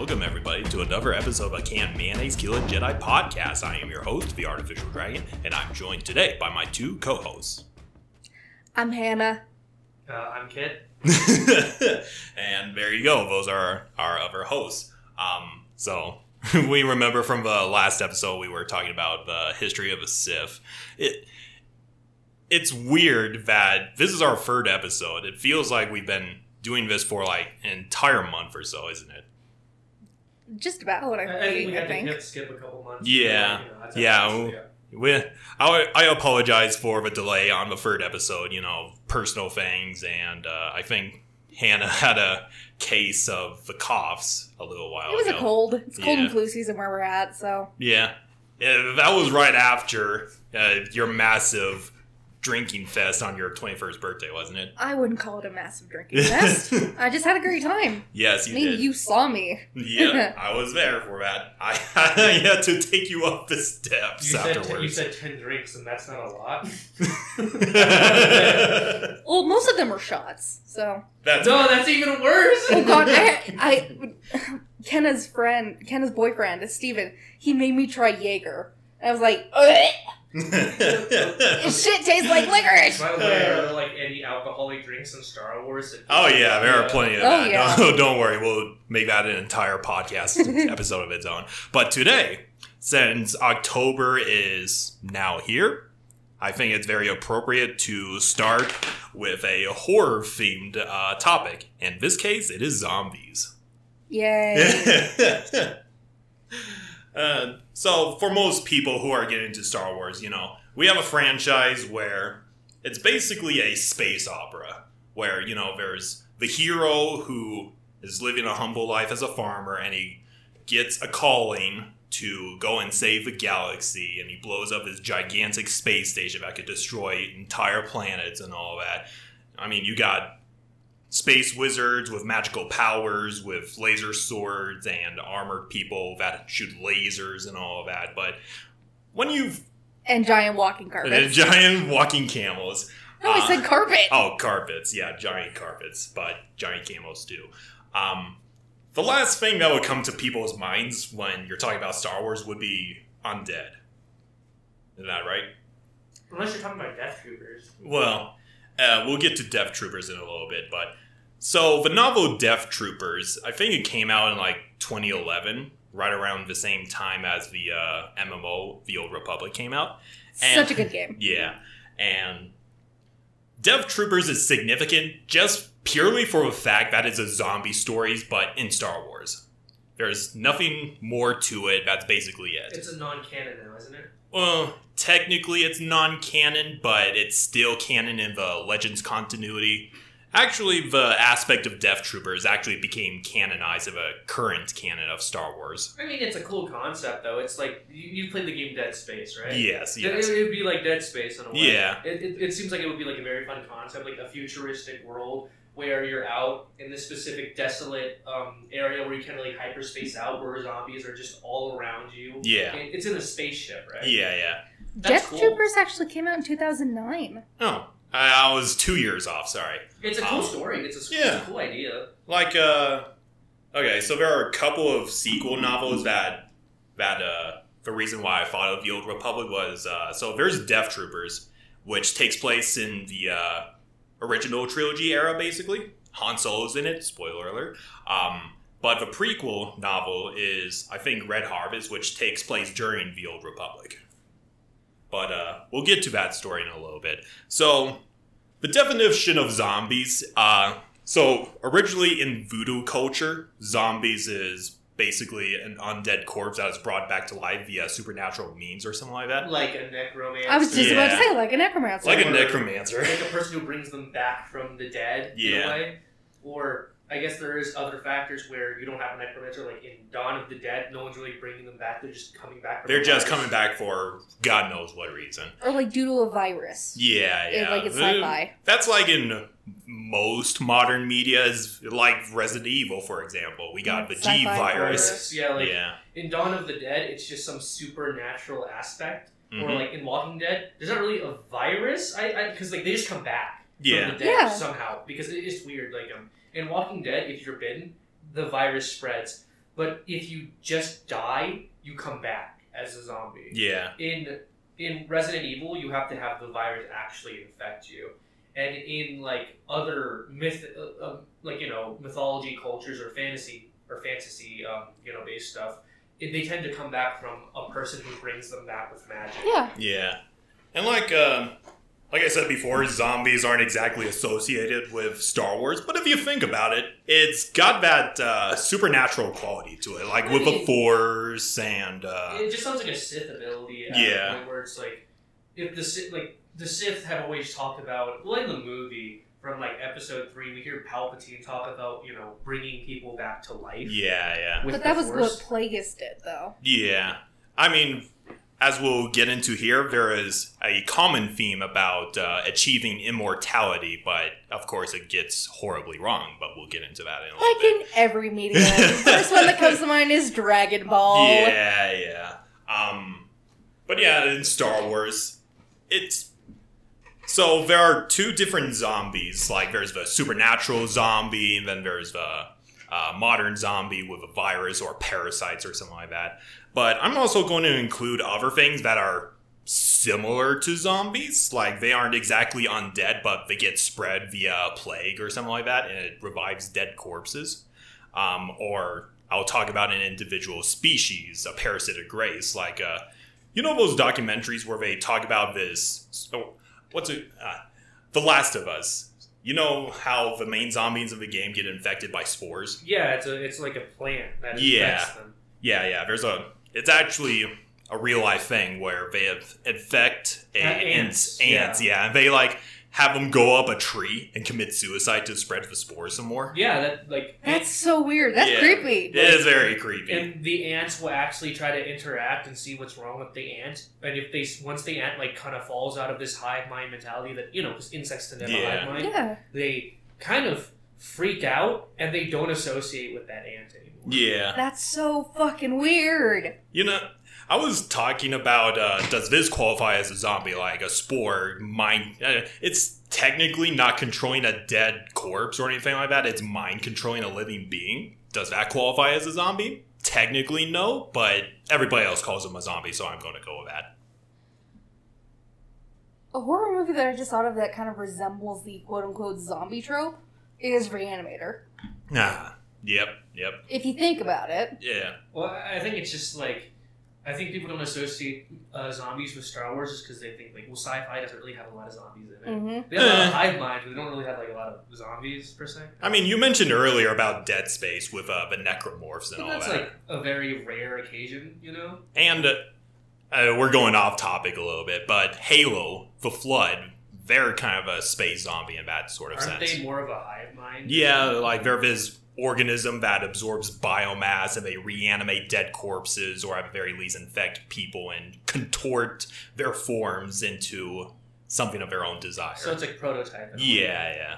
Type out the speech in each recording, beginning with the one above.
Welcome, everybody, to another episode of Can Mayonnaise Kill a Jedi podcast. I am your host, the Artificial Dragon, and I'm joined today by my two co hosts. I'm Hannah. Uh, I'm Kit. and there you go, those are our other hosts. Um, so, we remember from the last episode, we were talking about the history of a Sith. It, it's weird that this is our third episode. It feels like we've been doing this for like an entire month or so, isn't it? Just about what I, I'm I think thinking, we I think. to hit skip a couple months. Yeah. You know, Yeah, how- well- We, I, I apologize for the delay on the third episode, you know, personal things, and uh, I think Hannah had a case of the coughs a little while It was ago. a cold. It's cold Yeah. and flu season where we're at, so Yeah. yeah. That was right after uh, your massive drinking fest on your 21st birthday, wasn't it? I wouldn't call it a massive drinking fest. I just had a great time. yes, I you mean, did. you saw me. yeah, I was there for that. I, I had to take you up the steps You said, ten, you said 10 drinks, and that's not a lot. Well, most of them were shots, so. That's no, that's even worse. Oh god, I, I, Kenna's friend, Kenna's boyfriend, is Steven. He made me try Jaeger. And I was like, Ugh, this shit tastes like licorice. By the way, are there like any alcoholic drinks in Star Wars? that- Oh yeah, there are plenty of Oh, that. yeah. Don't, don't worry, we'll make that an entire podcast episode of its own. But today, since October is now here, I think it's very appropriate to start with a horror themed uh, topic. In this case, it is zombies. Yay. uh, so, for most people who are getting into Star Wars, you know, we have a franchise where it's basically a space opera, where, you know, there's the hero who is living a humble life as a farmer and he gets a calling to go and save the galaxy and he blows up his gigantic space station that could destroy entire planets and all that. I mean, you got space wizards with magical powers, with laser swords and armored people that shoot lasers and all of that. But when you've and giant walking the carpets. giant walking camels, no, I said carpet. oh carpets, yeah, giant carpets, but giant camels too. Um, the last thing that would come to people's minds when you're talking about Star Wars would be undead. Isn't that right? Unless you're talking about Death Troopers. Well, uh, we'll get to Death Troopers in a little bit, but so the novel Death Troopers, I think it came out in like 2011, right around the same time as the uh, MMO The Old Republic came out. and- Such a good game. Yeah, and Death Troopers is significant just purely for the fact that it's a zombie stories, but in Star Wars. There's nothing more to it. That's basically it. It's a non-canon now, isn't it? Well, technically it's non-canon, but it's still canon in the Legends continuity. Actually, the aspect of Death Troopers actually became canonized of a current canon of Star Wars. I mean, it's a cool concept, though. It's like you, you played the game Dead Space, right? Yes, It- yes. It, would be like Dead Space in a way. Yeah. It, it, it seems like it would be like a very fun concept, like a futuristic world where you're out in this specific desolate um, area where you kind of like hyperspace out, where zombies are just all around you. Yeah. It- it's in a spaceship, right? Yeah, yeah. That's Death cool. Troopers actually came out in 2009. Oh, I, I was two years off, sorry. It's a cool Um, story. It's a, yeah. it's a cool idea. Like, uh, okay, so there are a couple of sequel novels that, that, uh, the reason why I thought of the Old Republic was, uh, so there's Death Troopers, which takes place in the, uh, original trilogy era, basically. Han Solo's in it, spoiler alert. Um, but the prequel novel is, I think, Red Harvest, which takes place during the Old Republic. But uh, we'll get to that story in a little bit. So, the definition of zombies. Uh, so, originally in voodoo culture, zombies is basically an undead corpse that is brought back to life via supernatural means or something like that. Like a necromancer. I was just about to say, like a necromancer. Like a necromancer. like a person who brings them back from the dead in Yeah. a way. Or I guess there is other factors where you don't have a necromancer, like in Dawn of the Dead, no one's really bringing them back. They're just coming back. From They're just virus. coming back for God knows what reason. or like due to a virus. Yeah, It- yeah. like it's sci-fi. That's like in most modern media, is like Resident Evil, for example. We got the G Sci-fi virus. Virus. Yeah, like yeah. in Dawn of the Dead, it's just some supernatural aspect. Or Mhm. like in Walking Dead, there's not really a virus. I because like they just come back Yeah. from the dead Yeah. somehow because it is weird. Like um, in Walking Dead, if you're bitten, the virus spreads. but if you just die, you come back as a zombie. Yeah. In in Resident Evil, you have to have the virus actually infect you, and in like other myth, uh, um, like you know mythology cultures or fantasy or fantasy, um, you know, based stuff, it, they tend to come back from a person who brings them back with magic. Yeah. Yeah. And like um like I said before, zombies aren't exactly associated with Star Wars, but if you think about it, it's got that uh, supernatural quality to it, like I with the Force and uh, It just sounds like a Sith ability. At Yeah. Point where it's like, if the Sith, like the Sith have always talked about, well, in the movie from like Episode Three, we hear Palpatine talk about you know bringing people back to life. yeah, yeah, But that was Force. what Plagueis did, though. yeah. I mean, as we'll get into here, there is a common theme about uh, achieving immortality, but of course, it gets horribly wrong. But we'll get into that in a little Like in every media. the first one that comes to mind is Dragon Ball. Yeah, yeah. Um, but yeah, in Star Wars, it's so there are two different zombies. Like there's the supernatural zombie, and then there's the uh, modern zombie with a virus or parasites or something like that. But I'm also going to include other things that are similar to zombies. Like they aren't exactly undead, but they get spread via plague or something like that, and it revives dead corpses. Um, or I'll talk about an individual species, a parasitic race, like uh, you know those documentaries where they talk about this. Oh, what's it? Uh, the Last of Us. You know how the main zombies of the game get infected by spores? Yeah, it's a it's like a plant that infects Yeah. them. Yeah, yeah. There's a. It's actually a real life thing where they have infect a, Uh, ants, ants, yeah, and they like have them go up a tree and commit suicide to spread the spores some more. Yeah, that like That's so weird. That's Yeah. creepy. It is very creepy. and the ants will actually try to interact and see what's wrong with the ant. And if they once the ant like kind of falls out of this hive mind mentality that you know because insects tend to have Yeah. a hive mind, Yeah. they kind of freak out and they don't associate with that ant anymore. yeah. That's so fucking weird. You know, I was talking about uh, does this qualify as a zombie, like a spore? Mind? Uh, it's technically not controlling a dead corpse or anything like that. It's mind controlling a living being. Does that qualify as a zombie? Technically, no, but everybody else calls him a zombie, so I'm going to go with that. A horror movie that I just thought of that kind of resembles the quote unquote zombie trope is Reanimator. Ah, yep, yep, If you think about it. yeah, Well, I I think it's just like I think people don't associate uh, zombies with Star Wars just because they think like well, sci-fi doesn't really have a lot of zombies in it. Mm-hmm. They have a lot Eh. of hive minds, but they don't really have like a lot of zombies per se. I mean, you mentioned earlier about Dead Space with uh, the necromorphs and all that's that. That's like a very rare occasion, you know. And uh, uh, we're going off topic a little bit, but Halo, the Flood, they're kind of a space zombie in that sort of Aren't sense. they more of a hive mind? yeah, like they're this organism that absorbs biomass and they reanimate dead corpses or at the very least infect people and contort their forms into something of their own desire. So it's like prototype. yeah, yeah.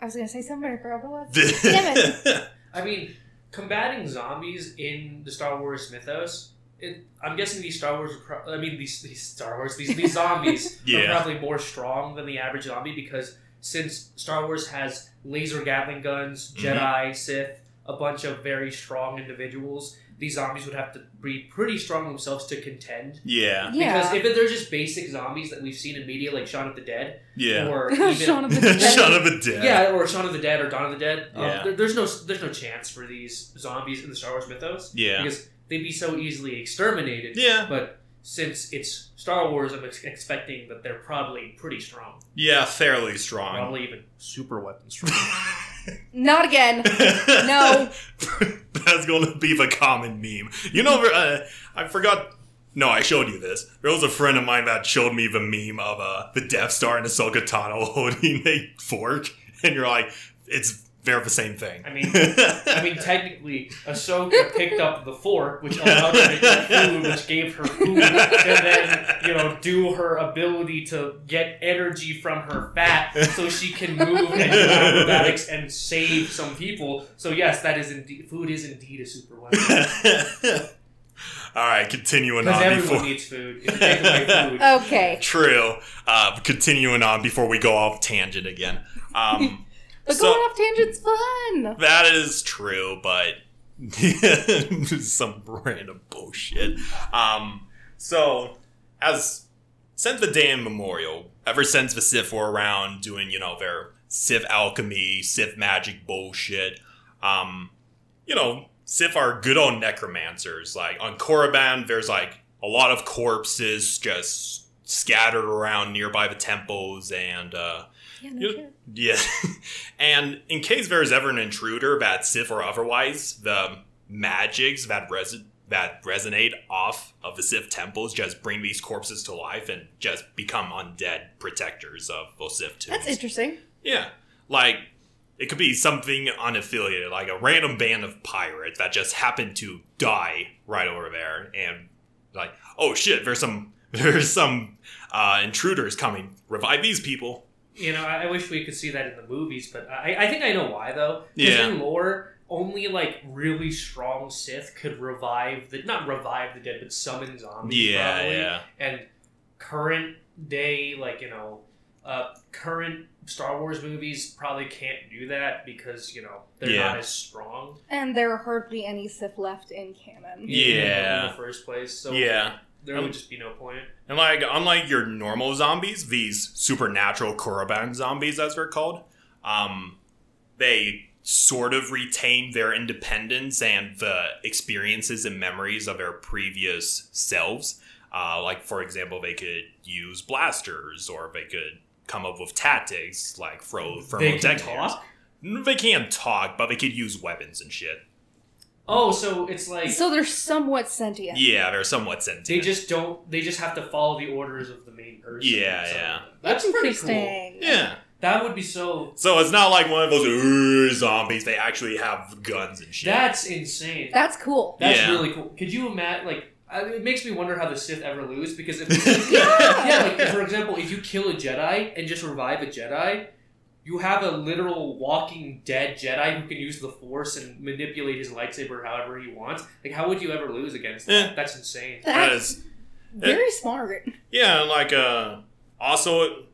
I was gonna say something, I forgot what was. Damn it. I mean, combating zombies in the Star Wars mythos. It, I'm guessing these Star Wars. Are pro- I mean, these, these Star Wars. These these zombies Yeah. are probably more strong than the average zombie because since Star Wars has laser Gatling guns, Mhm. Jedi, Sith, a bunch of very strong individuals, these zombies would have to be pretty strong themselves to contend. yeah, Yeah. Because if they're just basic zombies that we've seen in media, like Shaun of the Dead, yeah. or even Shaun of the Dead. Son of a dead. yeah, or Shaun of the Dead or Dawn of the Dead. Um, Yeah. there- there's no there's no chance for these zombies in the Star Wars mythos Yeah. because they'd be so easily exterminated. Yeah. But since it's Star Wars, I'm ex- expecting that they're probably pretty strong. Yeah, fairly strong. Probably even super weapon strong. Not again. No. That's going to be the common meme. You know, uh, I forgot. No, I showed you this. There was a friend of mine that showed me the meme of uh, the Death Star and Ahsoka Tano holding a fork, and you're like, it's they're the same thing. I mean- I mean, technically, Ahsoka picked up the fork, which allowed her to eat food, which gave her food, and then you know do her ability to get energy from her fat, so she can move and do acrobatics and save some people. So yes, that is indeed food is indeed a super weapon All right, continuing on everyone before. needs food. If you take away food, Okay. True. Uh, continuing on before we go off tangent again. Um, But So- going off tangent's fun. That is true, but some random bullshit. Um, so as since the day immemorial, ever since the Sith were around doing, you know, their Sith alchemy, Sith magic bullshit, um, you know, Sith are good old necromancers. Like on Korriban, there's like a lot of corpses just scattered around nearby the temples, and uh, Yeah, no You- yeah. and in case there is ever an intruder, that Sith or otherwise, the magics that res- that resonate off of the Sith temples just bring these corpses to life and just become undead protectors of those Sith tombs. That's interesting. Yeah. Like it could be something unaffiliated, like a random band of pirates that just happened to die right over there and like, oh shit, there's some there's some uh, intruders coming. Revive these people. You know, I, I wish we could see that in the movies, but I, I think I know why though. 'Cause Yeah. in lore, only like really strong Sith could revive the not revive the dead, but summon zombies. Yeah, probably. yeah. And current day, like you know, uh, current Star Wars movies probably can't do that because you know they're Yeah. not as strong. And there are hardly any Sith left in canon. Yeah. in the first place. So Yeah. There would just be no point. And like, unlike your normal zombies, these supernatural Korriban zombies, as they're called, um, they sort of retain their independence and the experiences and memories of their previous selves. Uh, like, for example, they could use blasters, or they could come up with tactics like throw thermal They can talk. They can't talk, but they could use weapons and shit. Oh, so it's like So they're somewhat sentient. Yeah, they're somewhat sentient. they just don't. They just have to follow the orders of the main person. Yeah, So yeah. That's pretty cool. interesting. yeah. That would be so. So it's not like one of those "Ugh," zombies. They actually have guns and shit. That's insane. That's cool. That's Yeah. really cool. Could you imagine? Like, I, it makes me wonder how the Sith ever lose because if Yeah. yeah, like for example, if you kill a Jedi and just revive a Jedi, you have a literal walking dead Jedi who can use the Force and manipulate his lightsaber however he wants. Like, how would you ever lose against that? Eh. That's insane. That That's is, very smart. yeah, like uh, also,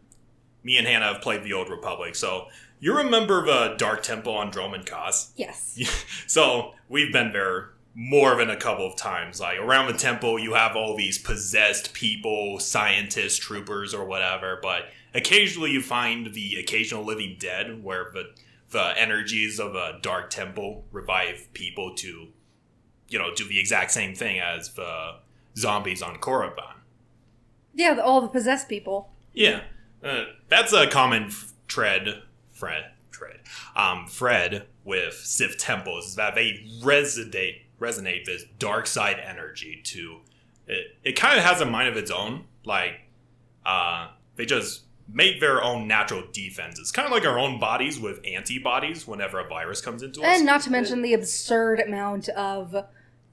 me and Hannah have played the Old Republic, so you remember the Dark Temple on Dromund Kaas? Yes. So we've been there more than a couple of times. Like around the temple, you have all these possessed people, scientists, troopers, or whatever. But occasionally, you find the occasional living dead, where the the energies of a dark temple revive people to, you know, do the exact same thing as the zombies on Korriban. Yeah, all the possessed people. Yeah, uh, that's a common f- tread, Fred, tread, um, Fred with Sith temples is that they resonate resonate this dark side energy to it. It kind of has a mind of its own. Like, uh, they just make their own natural defenses, kind of like our own bodies with antibodies whenever a virus comes into us. And not to mention the absurd amount of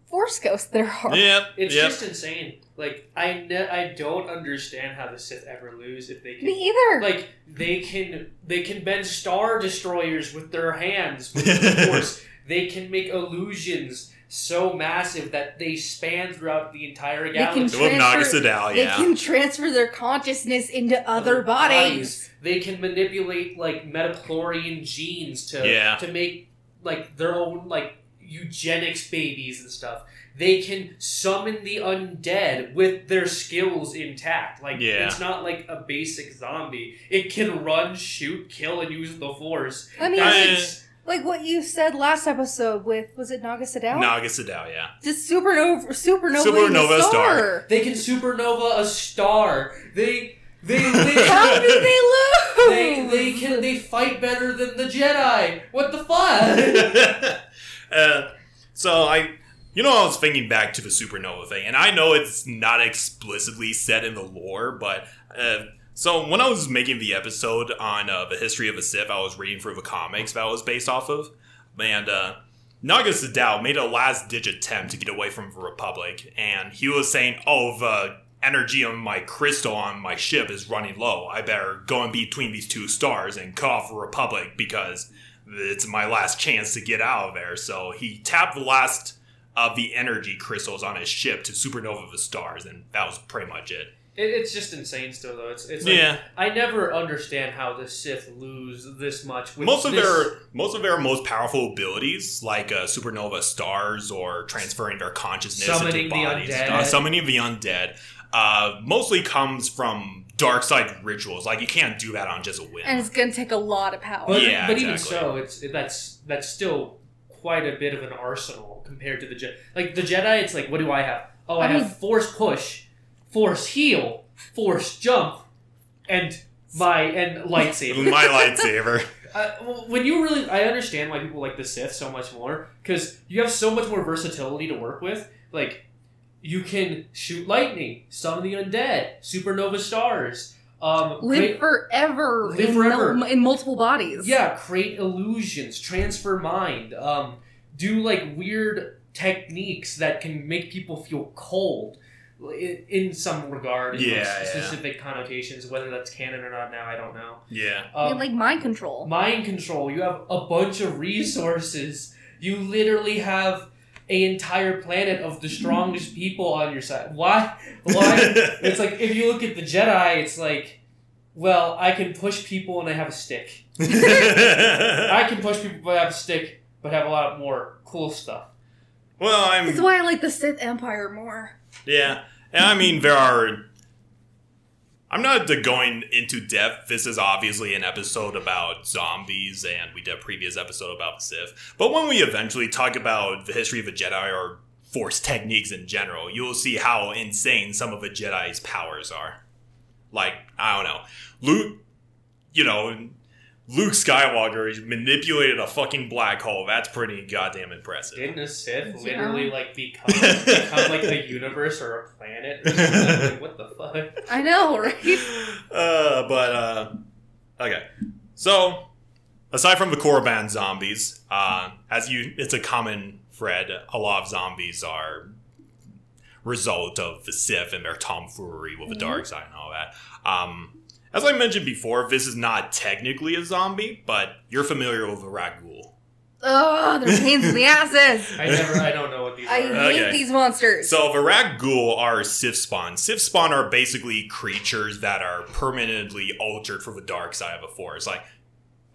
force ghosts there are. Yep, It's yep. just insane. Like, I ne- I don't understand how the Sith ever lose if they can. Me either. like they can they can bend star destroyers with their hands with the force they can make illusions so massive that they span throughout the entire can galaxy. With transfer- Naga Sadow, They can transfer their consciousness into other, Other bodies. they can manipulate like midi-chlorian genes to Yeah. to make like their own like eugenics babies and stuff. They can summon the undead with their skills intact. Like Yeah. it's not like a basic zombie. It can run shoot kill and use the force. I mean, I- That's- like what you said last episode with was it Naga Sadow? Nagasadal, yeah. Just supernova, supernova, Supernova star. star. They can supernova a star. They they they How did they lose? they, they can they fight better than the Jedi. What the fuck? uh, so I, you know, I was thinking back to the supernova thing, and I know it's not explicitly said in the lore, but uh, so when I was making the episode on uh, the history of the Sith, I was reading through the comics that was based off of, and uh, Naga Sadow made a last ditch attempt to get away from the Republic, and he was saying, "Oh, the energy on my crystal on my ship is running low. I better go in between these two stars and cut off the Republic because." it's my last chance to get out of there. So he tapped the last of the energy crystals on his ship to supernova the stars, and that was pretty much it. It, it's just insane still though. It's it's like, yeah, I never understand how the Sith lose this much. With most of this- their most of their most powerful abilities, like uh, supernova stars or transferring their consciousness Summoning into the bodies, undead. uh, summoning the undead, uh, mostly comes from dark side rituals. Like you can't do that on just a whim. And it's gonna take a lot of power. But, Yeah, but even so, it's that's that's still quite a bit of an arsenal compared to the Jedi. Like the Jedi, it's like, what do I have? Oh, I, I have mean- Force Push, Force Heal, Force Jump, and my and lightsaber. My lightsaber. Uh, when you really, I understand why people like the Sith so much more because you have so much more versatility to work with. Like, you can shoot lightning, summon the undead, supernova stars. Um, Live create- forever, Live in, forever. mul- in multiple bodies. yeah, create illusions, transfer mind, um, do like weird techniques that can make people feel cold. In, in some regard, in like, Yeah, yeah. specific connotations, whether that's canon or not now, I don't know. Yeah. Yeah, Um, like mind control. mind control. You have a bunch of resources. You literally have an entire planet of the strongest people on your side. Why? Why? it's like if you look at the Jedi, it's like, well, I can push people and I have a stick. I can push people but I have a stick, but have a lot more cool stuff. Well, I'm That's why I like the Sith Empire more. Yeah, and I mean there are. I'm not going into depth. This is obviously an episode about zombies, and we did a previous episode about the Sith. But when we eventually talk about the history of the Jedi or Force techniques in general, you'll see how insane some of the Jedi's powers are. Like I don't know, Luke. You know, Luke Skywalker manipulated a fucking black hole. That's pretty goddamn impressive. Didn't a Sith Yeah. literally like become become like a universe or a planet? Or? Like, what the fuck? I know, right? uh, but uh, okay. So, aside from the Korriban zombies, uh, as you, it's a common thread. A lot of zombies are result of the Sith and their tomfoolery with the Mhm. dark side and all that. Um, as I mentioned before, this is not technically a zombie, but you're familiar with a Rakghoul. Oh, they're pains in the asses. I never. I don't know what these are. I are. hate Okay. these monsters. So the Rakghoul are Sith spawn. Sith spawn are basically creatures that are permanently altered for the dark side of the Force. Like,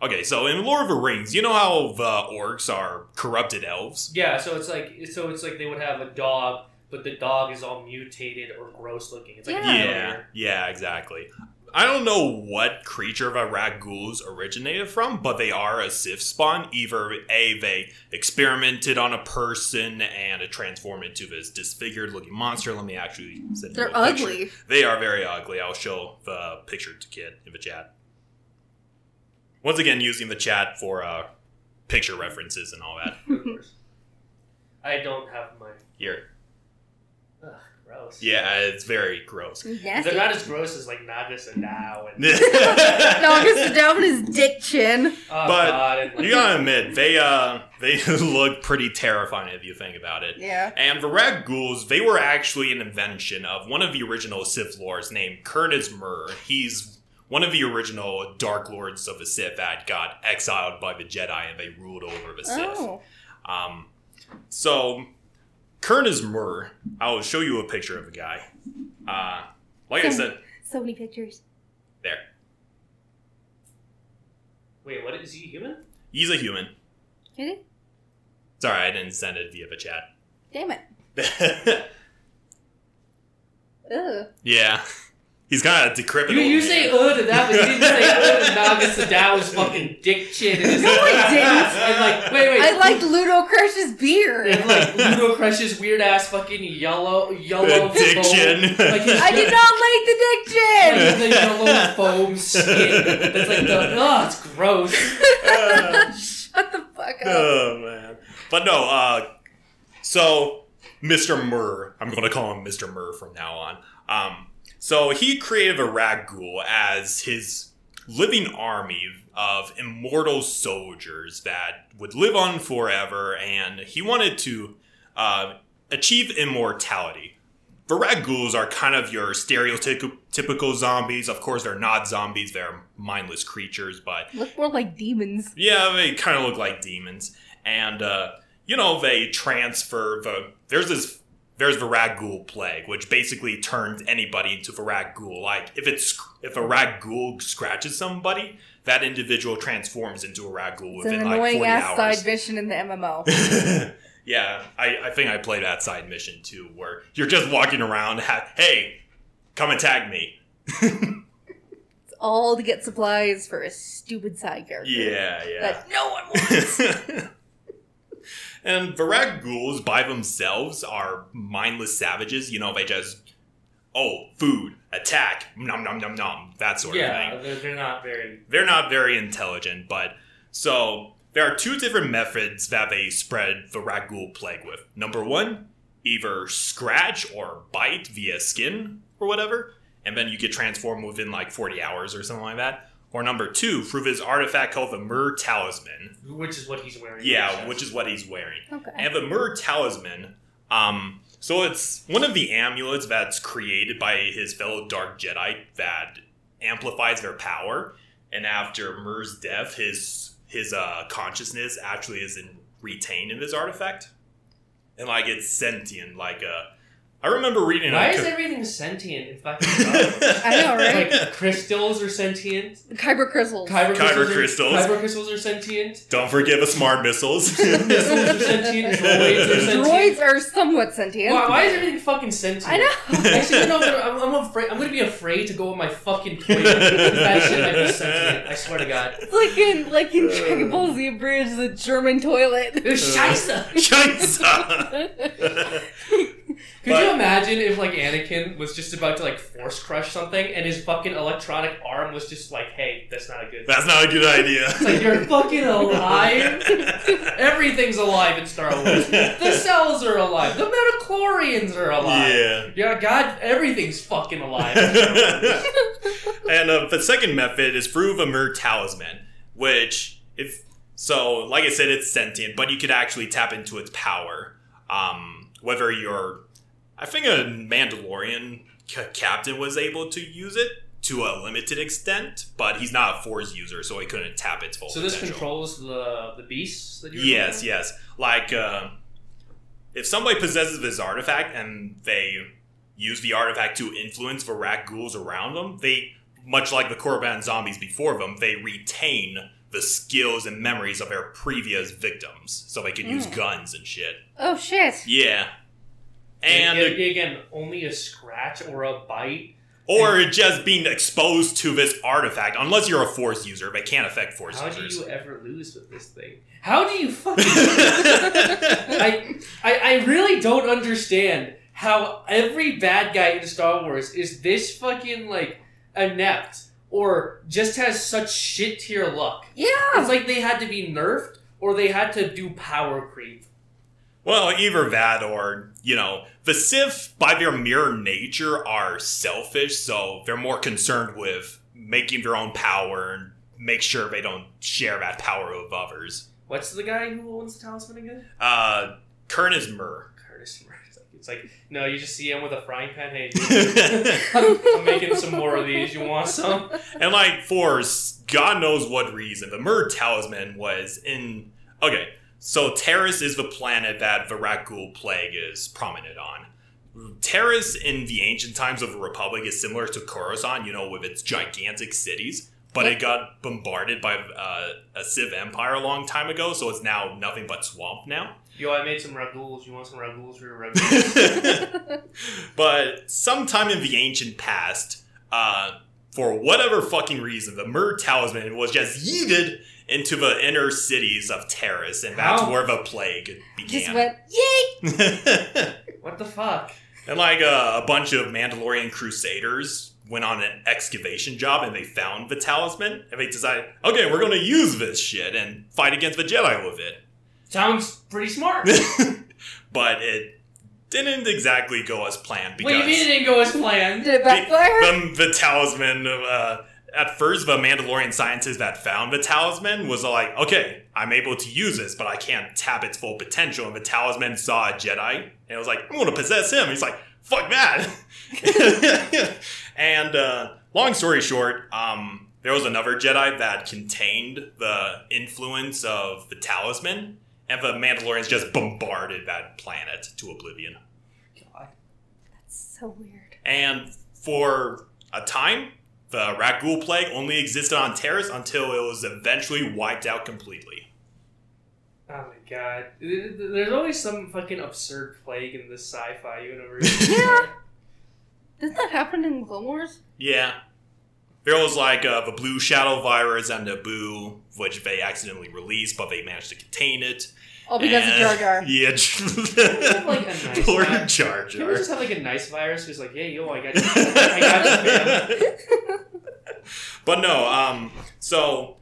okay, so in Lord of the Rings, you know how the orcs are corrupted elves? Yeah, so it's like so it's like they would have a dog, but the dog is all mutated or gross looking. It's like Yeah. a Yeah, failure. yeah, exactly. I don't know what creature the Rakghouls originated from, but they are a Sith spawn. Either A, they experimented on a person and it transformed into this disfigured looking monster. Let me actually send you they're a picture. ugly. They are very ugly. I'll show the picture to Kit in the chat. Once again, using the chat for uh, picture references and all that. I don't have my Here. Ugh, gross. Yeah, it's very gross. Nasty. They're not as gross as like Naga Sadow and no, just down his dick chin. oh But god. And, like, you gotta admit, they uh they look pretty terrifying if you think about it. Yeah. And the Rakghouls, they were actually an invention of one of the original Sith lords named Karness Muur. He's one of the original Dark Lords of the Sith that got exiled by the Jedi and they ruled over the Sith. Oh. Um, so, Karness Muur, I'll show you a picture of the guy. Uh, like I said, So many pictures. there. Wait, what is he human? He's a human. Get it? Sorry, I didn't send it via the chat. Damn it. Ugh. yeah. He's kind of decrepit. You, you say uh to that, but you didn't say uh to Nagas and Dow's fucking dick chin and his No, I didn't. And like, wait, wait. I liked Ludo Kressh's beard. And like Ludo Kressh's weird ass fucking yellow yellow Dick foam, chin. Like his, I did not like the dick chin. like the yellow foam skin. That's like the oh, it's gross. Shut the fuck up. oh man. But no, uh so Mr. Muur, I'm gonna call him Mr. Muur from now on. Um so he created a Rakghoul as his living army of immortal soldiers that would live on forever and he wanted to uh, achieve immortality. The Rakghouls are kind of your stereotypical zombies. Of course, they're not zombies, they're mindless creatures, but Look more like demons. yeah, they kind of look like demons. And, uh, you know, they transfer the. There's this there's Varag Ghoul Plague, which basically turns anybody into Varag Ghoul. Like if it's if a Varag Ghoul scratches somebody, that individual transforms into a Ghoul It's an within like annoying forty ass hours. side mission in the MMO. yeah, I, I think I played that side mission too, where you're just walking around. Ha- hey, come and tag me. It's all to get supplies for a stupid side character. Yeah, yeah. That no one wants. and Varag ghouls by themselves are mindless savages. You know, they just oh, food, attack, nom nom nom nom, that sort of thing. they're, they're not very. They're not very intelligent, but so there are two different methods that they spread the Rakghoul plague with. Number one, either scratch or bite via skin or whatever, and then you get transformed within like 40 hours or something like that. Or number two, through this artifact called the Muur Talisman. Which is what he's wearing. Yeah, which is what he's wearing. okay. And the Muur Talisman, um, so it's one of the amulets that's created by his fellow Dark Jedi that amplifies their power. And after Muur's death, his his uh, consciousness actually is in, retained in this artifact, and like it's sentient. Like uh, I remember reading. Why a is everything sentient in fucking Star I know, right? Like crystals are sentient. Kyber crystals. Kyber, Kyber crystals, crystals. Are, kyber crystals are sentient. Don't forget the smart missiles. Missiles are sentient. Droids are sentient. Droids are somewhat sentient. Why, why is everything fucking sentient? I know. Actually, you know, I'm, I'm afraid. I'm gonna be afraid to go with my fucking toy. that shit might be sentient. I swear to God. It's like in like in Dragon Ball Z Abridged, the German toilet. There's Scheisse. Scheiße. Could But- you imagine if like Anakin was just about to like force crush something and his fucking electronic arm was just like, "Hey, that's not a good." That's not a good idea. It's like you're fucking alive. Everything's alive in Star Wars. The cells are alive. The midi-chlorians are alive. yeah. Yeah, God, everything's fucking alive. and uh, the second method is through the Muur Talisman, which if so, like I said, it's sentient, but you could actually tap into its power. Um, whether you're, I think a Mandalorian ca- captain was able to use it to a limited extent, but he's not a Force user, so he couldn't tap its full so this potential. controls the the beasts that you're. Yes, talking yes. Like, uh, if somebody possesses this artifact and they use the artifact to influence the rat ghouls around them, they, much like the Korriban zombies before them, they retain the skills and memories of their previous victims, so they can use Mm. guns and shit. oh shit! Yeah. About? And again, again, only a scratch or a bite. or just being exposed to this artifact, unless you're a force user, they can't affect force users. How do you ever lose with this thing? How do you fucking? I, I I really don't understand how every bad guy in Star Wars is this fucking like inept or just has such shit tier luck. Yeah. It's like they had to be nerfed or they had to do power creep. Well, either that or, you know, the Sith, by their mere nature, are selfish, so they're more concerned with making their own power and make sure they don't share that power with others. What's the guy who owns the talisman again? Uh, Karness Muur. Curtis. Like, it's like no, you just see him with a frying pan. Hey, I'm, making some more of these. You want some? and, like, for God knows what reason, the Myrrh Talisman was in. Okay, so Taris is the planet that the Rakghoul Plague is prominent on. Taris in the ancient times of the Republic is similar to Coruscant, you know, with its gigantic cities, but it got bombarded by uh, a Sith Empire a long time ago, so it's now nothing but swamp now. Yo, I made some raguls. You want some raguls for your raguls? but sometime in the ancient past, uh, for whatever fucking reason, the Muur Talisman was just yeeted into the inner cities of Taris, and that's How? where the plague Just began. went yay. what the fuck? and like uh, a bunch of Mandalorian crusaders went on an excavation job and they found the talisman and they decided, okay, we're going to use this shit and fight against the Jedi with it. Sounds pretty smart. but it didn't exactly go as planned because What do you mean it didn't go as planned? Did it backfire? the, the talisman uh, at first the mandalorian scientist that found the talisman was like okay i'm able to use this but i can't tap its full potential. And the talisman saw a jedi and it was like i'm gonna possess him. He's like fuck that. And uh, long story short um, there was another jedi that contained the influence of the talisman and the mandalorians just bombarded that planet to oblivion. God, that's So weird. And for a time, the Rakghoul plague only existed on Taris until it was eventually wiped out completely. Oh my god. There's always some fucking absurd plague in this sci-fi universe. Yeah. Didn't that happen in Clone Wars? Yeah. There was like uh, the blue shadow virus and the boo, which they accidentally released, but they managed to contain it. All because And- of Jar Jar. Yeah, like a nice poor guy. Jar Can we just have like a nice virus who's like, hey yo, I got you. I got you, man. But no, um, so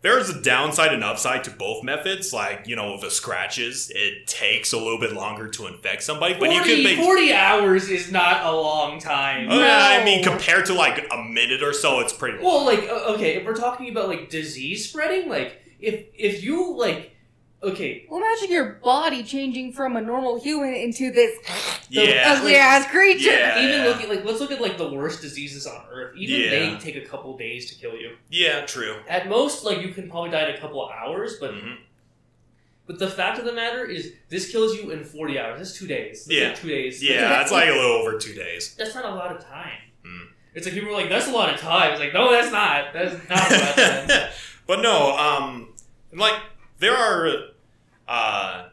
there's a downside and upside to both methods. Like, you know, with the scratches, it takes a little bit longer to infect somebody, but 40, you can make. 40 hours is not a long time. Uh, I mean, compared to like a minute or so, it's pretty long. Well, like okay, if we're talking about like disease spreading, like if if you like okay, Well, imagine your body changing from a normal human into this yeah. ugly ass creature. Yeah. even look at like let's look at like the worst diseases on Earth. Even Yeah. they take a couple days to kill you. Yeah, true. At most, like you can probably die in a couple of hours, but Mhm. but the fact of the matter is, this kills you in forty hours. That's two days. That's Yeah. like two days. Yeah, it's like a little over two days. that's not a lot of time. Mm. It's like people are like, that's a lot of time. It's like, no, that's not. That's not a lot of time. but no, um, like there are uh,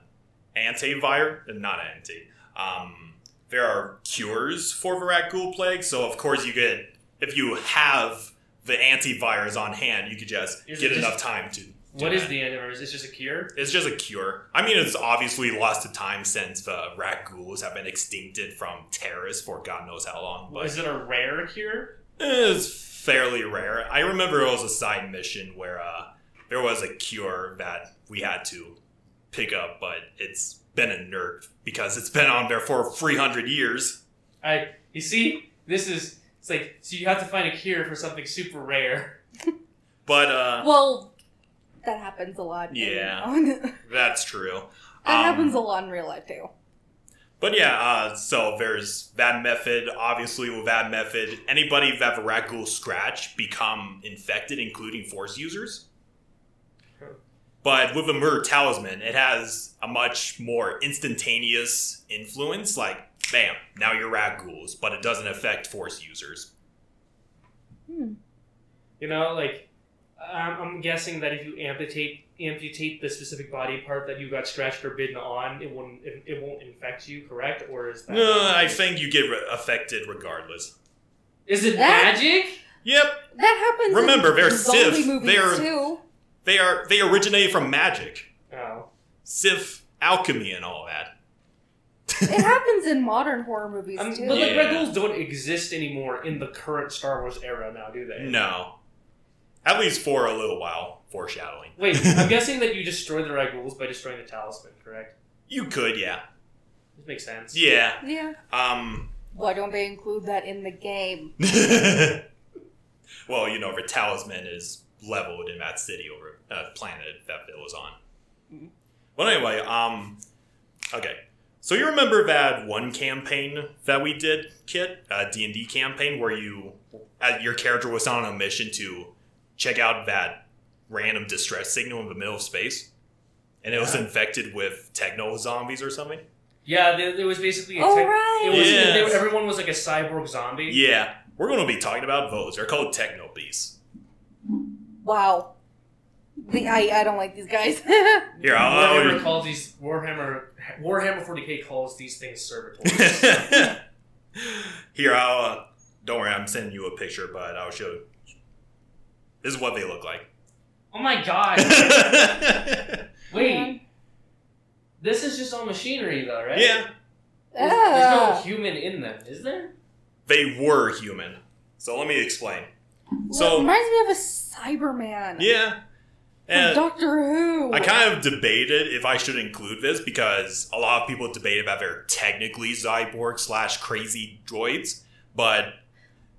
antivirus, not anti. Um, there are cures for the rat ghoul plague. So of course you get if you have the antivirus on hand, you could just Is get just- enough time to. What is that. the antivirus? It's just a cure. It's just a cure. I mean, it's obviously lost to time since the rat ghouls have been extincted from Taris for God knows how long. But Is it a rare cure? It's fairly rare. I remember it was a side mission where uh, there was a cure that we had to pick up, but it's been a nerd because it's been on there for 300 years. I. You see, this is. It's like so you have to find a cure for something super rare. But uh, Well, that happens a lot. Yeah. that's true. Um, happens a lot in real life too. But yeah, uh, so there's that method. Obviously, with that method, anybody that the rat ghoul scratch become infected, including force users. But with the murder talisman, it has a much more instantaneous influence. Like, bam, now you're rat ghouls, but it doesn't affect force users. Hmm. You know, like I'm, I'm guessing that if you amputate amputate the specific body part that you got scratched or bitten on, it won't it, it won't infect you, correct? Or is that Uh, I think you get re- affected regardless. is it That- magic? Yep, That happens. Remember, in they're zombie Sith. movies They're- too. They are they originated from magic, Oh, Sith alchemy, and all that. It happens in modern horror movies Um, too. but like Yeah. red ghouls don't exist anymore in the current Star Wars era now, do they? No. At least for a little while, foreshadowing. Wait, I'm guessing that you destroy the red ghouls by destroying the talisman, correct? You could, yeah. This makes sense. Yeah. yeah. Um Why don't they include that in the game? Well, you know, the talisman is leveled in that city over uh, planet that it was on. Well anyway, um okay. So you remember that one campaign that we did, Kit? A D&D campaign where you uh, your character was on a mission to check out that random distress signal in the middle of space? And it was infected with techno zombies or something? Yeah, there, there was basically a Oh tech- right. it was, Yeah. they everyone was like a cyborg zombie. Yeah, we're going to be talking about those. They're called techno beasts. Wow. The, I I don't like these guys. Here, I'll, Warhammer I'll calls these Warhammer Warhammer 40k calls these things servitors. Here, I'll. Uh, don't worry, I'm sending you a picture, but I'll show. This is what they look like. oh my god! yeah, Wait, this is just all machinery though, right? yeah, There's, there's no human in them, is there? they were human. So let me explain. Well, So- it reminds me of a Cyberman. Yeah, and Doctor Who. I kind of debated if I should include this because a lot of people debate about they're technically cyborg slash crazy droids, but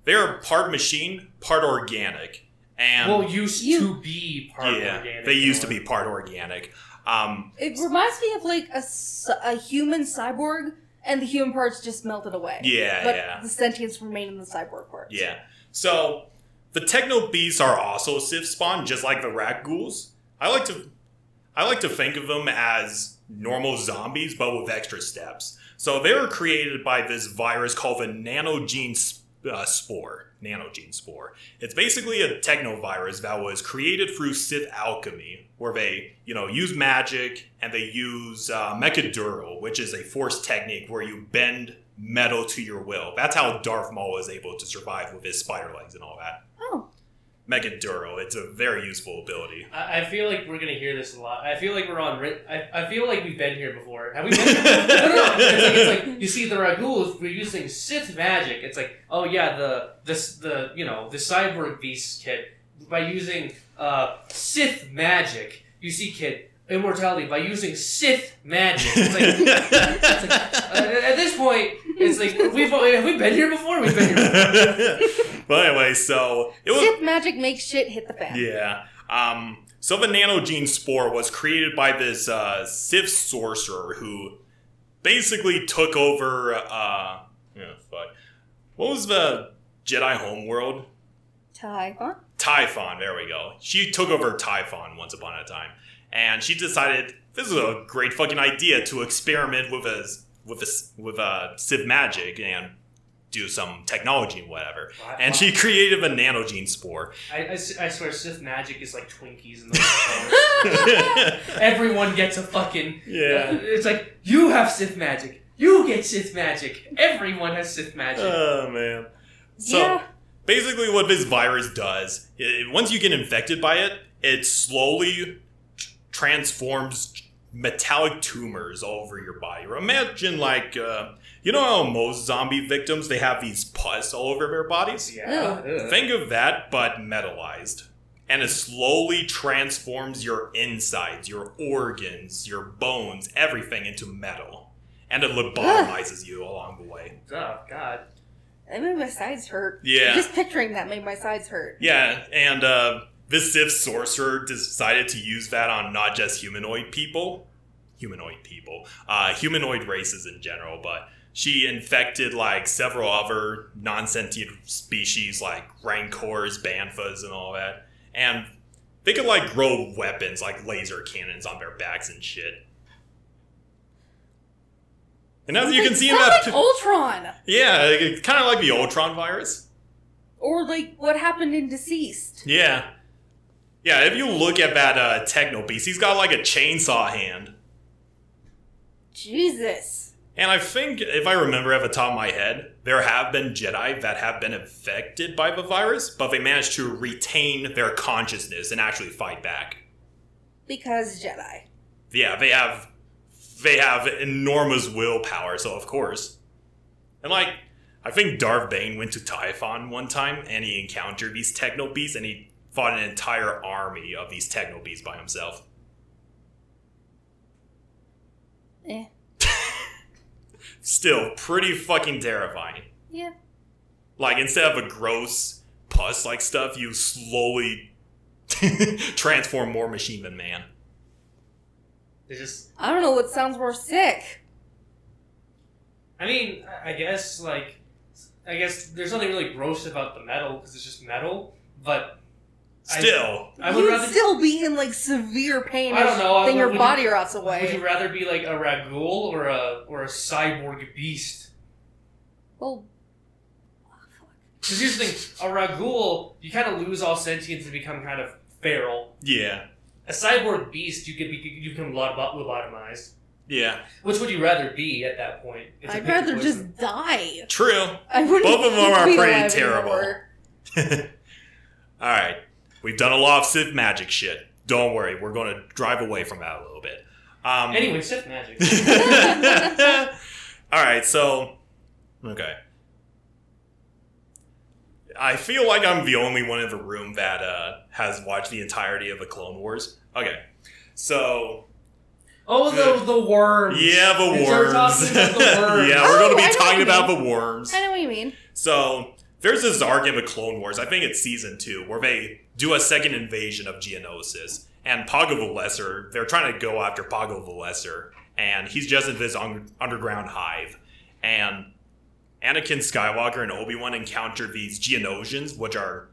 they're part machine, part organic. And well, used you- to be part yeah, organic. they used to be part organic. Um, It reminds me of like a, a human cyborg, and the human parts just melted away. yeah, but yeah, the sentience remained in the cyborg parts. yeah. So the techno beasts are also Sith spawn, just like the rat ghouls. I like to, I like to think of them as normal zombies, but with extra steps. So they were created by this virus called the nanogene sp- uh, spore. Nanogene spore. It's basically a technovirus that was created through Sith alchemy, where they, you know, use magic and they use uh, mechu-deru, which is a force technique where you bend metal to your will. That's how Darth Maul was able to survive with his spider legs and all that. Mechaduro. It's a very useful ability. I, I feel like we're gonna hear this a lot. I feel like we're on. I, I feel like we've been here before. Have we been here? no, no, no. It's like, it's like you see the Rakghouls. We're using Sith magic. It's like, oh yeah, the this the you know the cyborg beast kid by using uh, Sith magic. You see, kid immortality by using Sith magic. It's like, it's like uh, at this point, it's like we've have we been here before? We've been here. Before. but anyway, so it was Sith magic makes shit hit the fan. Yeah. Um, so the nanogene spore was created by this uh, Sith sorcerer who basically took over. Uh, yeah, fuck. What was the Jedi homeworld? Tython? Tython. There we go. She took over Tython once upon a time, and she decided this is a great fucking idea to experiment with a with a with a Sith magic and do some technology and whatever. And she created a nanogene spore. I swear, Sith magic is like Twinkies in the Everyone gets a fucking. Yeah. uh, it's like you have Sith magic. You get Sith magic. Everyone has Sith magic. Oh man. So yeah. basically, what this virus does, i once you get infected by it, it slowly tr- transforms metallic tumors all over your body. Imagine like, uh, you know how most zombie victims they have these pus all over their bodies. yeah. Ugh. Think of that, but metalized, And it slowly transforms your insides, your organs, your bones, everything into metal. And it lobotomizes you along the way. Oh God. That made my sides hurt. Yeah. Just picturing that made my sides hurt. Yeah, and uh, this Sith sorcerer decided to use that on not just humanoid people, humanoid people, uh, humanoid races in general, but she infected like several other non-sentient species like rancors, banthas, and all that, and they could like grow weapons like laser cannons on their backs and shit. And as you can see in that, like Ultron, yeah, it's kind of like the Ultron virus. or like what happened in Deceased. Yeah. Yeah, if you look at that uh, Techno Beast, he's got like a chainsaw hand. Jesus. And I think, if I remember at the top of my head, there have been Jedi that have been affected by the virus, but they managed to retain their consciousness and actually fight back. Because Jedi. Yeah, they have they have enormous willpower, so of course. And like, I think Darth Bane went to Tython one time and he encountered these Techno Beasts and he fought an entire army of these Techno Beasts by himself. Eh. Still, pretty fucking terrifying. Yeah. Like, instead of a gross pus like stuff, you slowly transform more machine than man. They just. I don't know what sounds more sick. I mean, I- I guess like, I guess there's nothing really gross about the metal because it's just metal. But I- Still, I, would You'd rather. still be in like severe pain I don't know, I then would- your would you- body rots away. would you rather be like a Rakghoul or a or a cyborg beast? Well, Because here's the thing: a Rakghoul, you kind of lose all sentience and become kind of feral. yeah, A cyborg beast, you could be you become lobot- lobotomized. yeah, Which would you rather be at that point? It's a I'd pick rather your just poison. die. true. I wouldn't Both of them are be pretty alive terrible. anymore. All right, we've done a lot of Sith magic shit. Don't worry, we're going to drive away from that a little bit. Um, Anyway, Sith magic. All right, so okay. I feel like I'm the only one in the room that uh, has watched the entirety of the Clone Wars. Okay, so Oh, the the worms. yeah, the And so we're worms. the worms. yeah, we're going Oh, to be know talking about the worms. I know what you mean. So there's this arc in the Clone Wars. I think it's season two where they do a second invasion of Geonosis, and Poggle the Lesser. They're trying to go after Poggle the Lesser, and he's just in this un- underground hive. And Anakin Skywalker and Obi Wan encounter these Geonosians, which are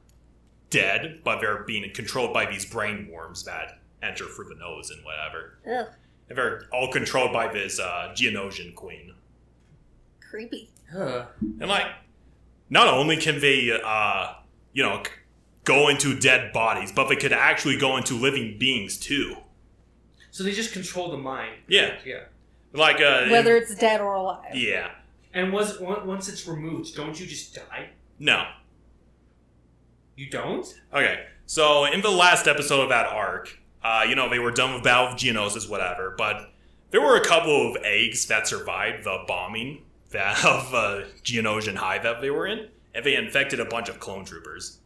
dead, but they're being controlled by these brain worms that enter through the nose and whatever. Ugh. And they're all controlled by this uh, Geonosian queen. creepy. Huh. And like, not only can they, uh, you know, go into dead bodies, but they could actually go into living beings too. So they just control the mind. Yeah, Yeah. like uh, Whether it's dead or alive. yeah, And was once it's removed, don't you just die? no. You don't? Okay, so in the last episode of that arc, uh, you know, they were done with Battle of Geonosis, whatever, but there were a couple of eggs that survived the bombing that of uh, Geonosian hive that they were in, and they infected a bunch of clone troopers.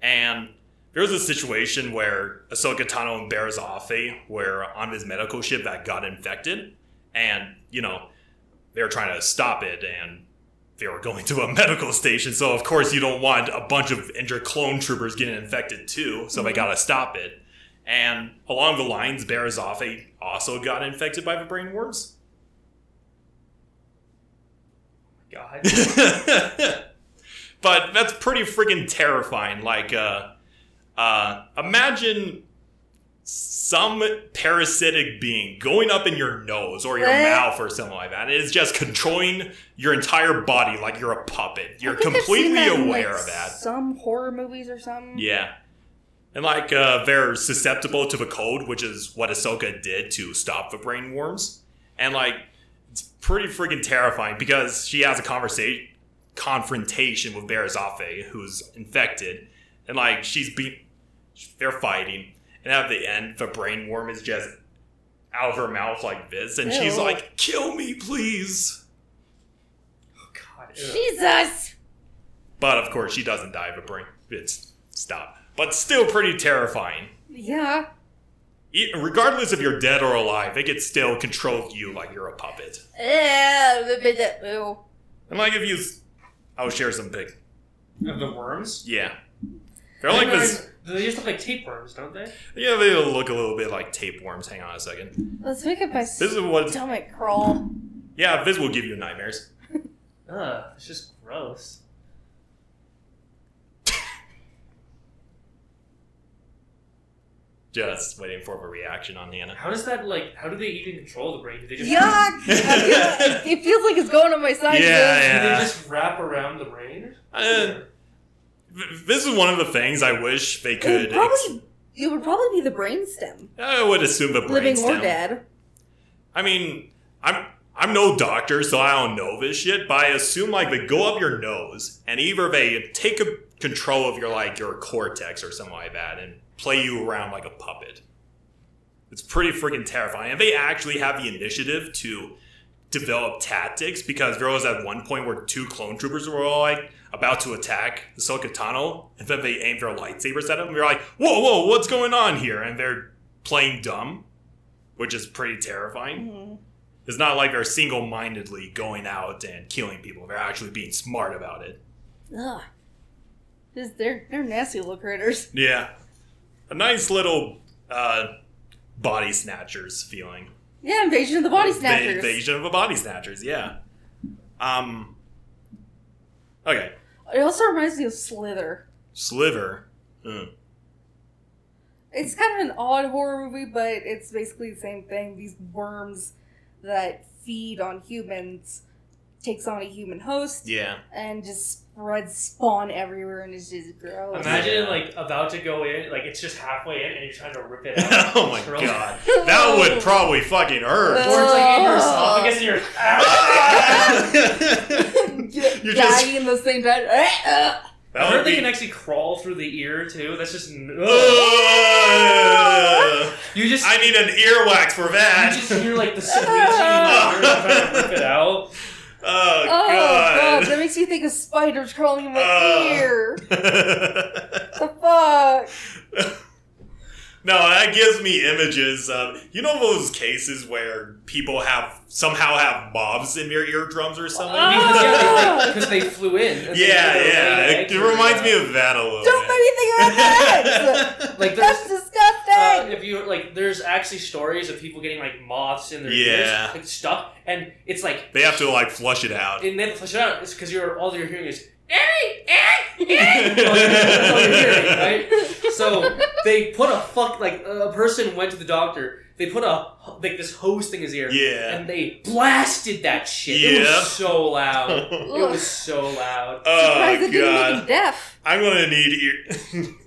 And there was a situation where Ahsoka Tano and Barriss Offee were on this medical ship that got infected, and, you know, they were trying to stop it, and they were going to a medical station, so of course you don't want a bunch of injured clone troopers getting infected too, so they gotta stop it. And along the lines, Barriss Offee also got infected by the brain worms. God. but that's pretty freaking terrifying. Like, uh, uh, imagine some parasitic being going up in your nose or your What? mouth or something like that. It's just controlling your entire body like you're a puppet. You're I think I've seen completely that in, aware like, of that. Some horror movies or something. Yeah. And like uh, they're susceptible to the code, which is what Ahsoka did to stop the brain worms. And like it's pretty freaking terrifying because she has a conversation confrontation with Barriss Offee, who's infected, and like she's be they're fighting, and at the end the brain worm is just out of her mouth like this, and she's like, "Kill me, please." Oh, God. Ugh. Jesus! But of course, she doesn't die of a brain. It's stop. But still pretty terrifying. Yeah. E- regardless if you're dead or alive, they can still control you like you're a puppet. Ew. And like if you, I'll share some pic. Of the worms? Yeah, they're like this. They just look like tapeworms, don't they? Yeah, they look a little bit like tapeworms. Hang on a second. Let's make it my This is what. stomach crawl. Yeah, this will give you nightmares. Ugh, it's just gross. Just waiting for a reaction on Hannah. How does that, like, how do they even control the brain? Do they just, Yuck! Feel- it feels like it's going on my side. Yeah, do yeah. they just wrap around the brain? Uh, This is one of the things I wish they It would could. ex- probably, it would probably be the brainstem, I would assume the brainstem. living or dead. I mean, I'm I'm no doctor, so I don't know this shit. But I assume like they go up your nose, and either they take a control of your like your cortex or something like that, and play you around like a puppet. It's pretty freaking terrifying. And they actually have the initiative to develop tactics because there was at one point where two clone troopers were all like about to attack Ahsoka Tano, and then they aimed their lightsabers at them. And they're like, "Whoa, whoa, what's going on here?" And they're playing dumb, which is pretty terrifying. Mhm. It's not like they're single mindedly going out and killing people. They're actually being smart about it. Ugh. Just, they're, they're nasty little critters. Yeah. A nice little uh, body snatchers feeling. Yeah, invasion of the body snatchers. invasion of the body snatchers, yeah. Um. Okay. It also reminds me of Slither. Sliver. Hmm. It's kind of an odd horror movie, but it's basically the same thing. These worms that feed on humans takes on a human host Yeah. and just spreads spawn everywhere and it's just gross. Imagine Yeah. like about to go in, like it's just halfway in, and you're trying to rip it out. oh my Scroll. god. That would probably fucking hurt. Or it's like in your Ugh. esophagus, and you're. You're just. dying in the same time. I That heard would they be. can actually crawl through the ear too. That's just. Ugh. Ugh. You just. I need an earwax for that. you that. just hear like the screeching in the ear trying to rip it out. Oh, Oh god, god. that makes me think of spiders crawling in my Ugh. ear. The fuck? no, that gives me images of you know those cases where people have somehow have mobs in their eardrums or something. Oh. Because yeah, they, flew in. and yeah, yeah. It, it reminds me of that a little Don't bit. make me think about that. Like That's there's. disgusting. Uh, if you like, there's actually stories of people getting like moths in their Yeah. ears, like stuck, and it's like They have to like flush it out. and then flush it out. It's because you're all you're hearing is "Eric, Eric, Eric." That's all you're hearing, right? So they put a fuck like a person went to the doctor. They put a like this hose thing in his ear, Yeah. and they blasted that shit. It was so loud. it was so loud. Oh, Surprised oh it didn't make him god. deaf. I'm gonna need ear.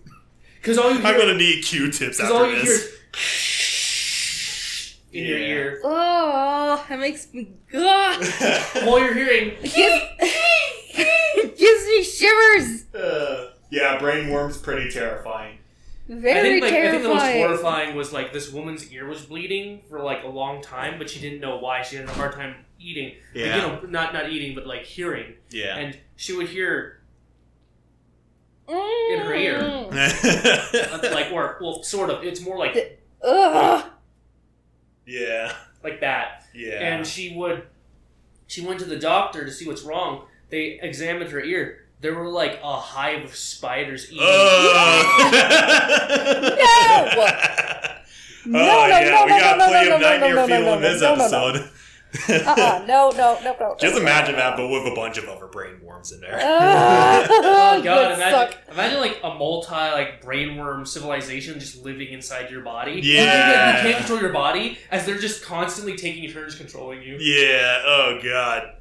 Because all you I'm gonna need Q-tips because all after you this. is in your ear. Oh, that makes me. Ugh. All you're hearing. It gives, it gives me shivers. Uh, yeah, brain worm's pretty terrifying. Very I think like I think the most horrifying was like this woman's ear was bleeding for like a long time, but she didn't know why. She had a hard time eating. Like, Yeah. you know, not not eating, but like hearing. Yeah. And she would hear in her ear. uh, like or well, sort of. It's more like Ugh. yeah. like that. Yeah. And she would she went to the doctor to see what's wrong. They examined her ear. There were like a hive of spiders eating. No! oh, no, yeah, no, we no, got no, plenty no, of no, nightmare no, no, fuel no, in this no, no, no. episode. Uh-uh. No, no, no, no. Just imagine that, but with a bunch of other brain worms in there. Uh, Oh god! Imagine, imagine like a multi like brainworm civilization just living inside your body. Yeah. You, can't- you can't control your body as they're just constantly taking turns controlling you. yeah. Oh god.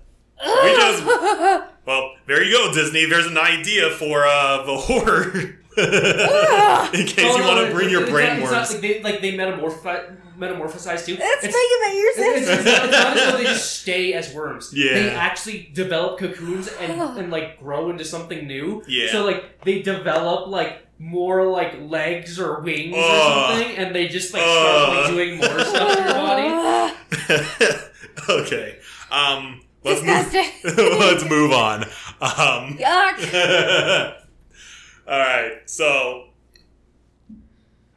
We just- Well, there you go, Disney. There's an idea for uh, the horror. in case Oh, you no, want to bring your not- brain not worms. like they like they metamorphize metamorphosize too. It's, It's- making my ears It's, it's, not, it's not as though they just stay as worms. Yeah. They actually develop cocoons and, and like grow into something new. Yeah. So like they develop like more like legs or wings or something, and they just like start like doing more stuff to your body. okay. Um. Let's Disgusting. move. let's move on. Um. Yuck. all right. So.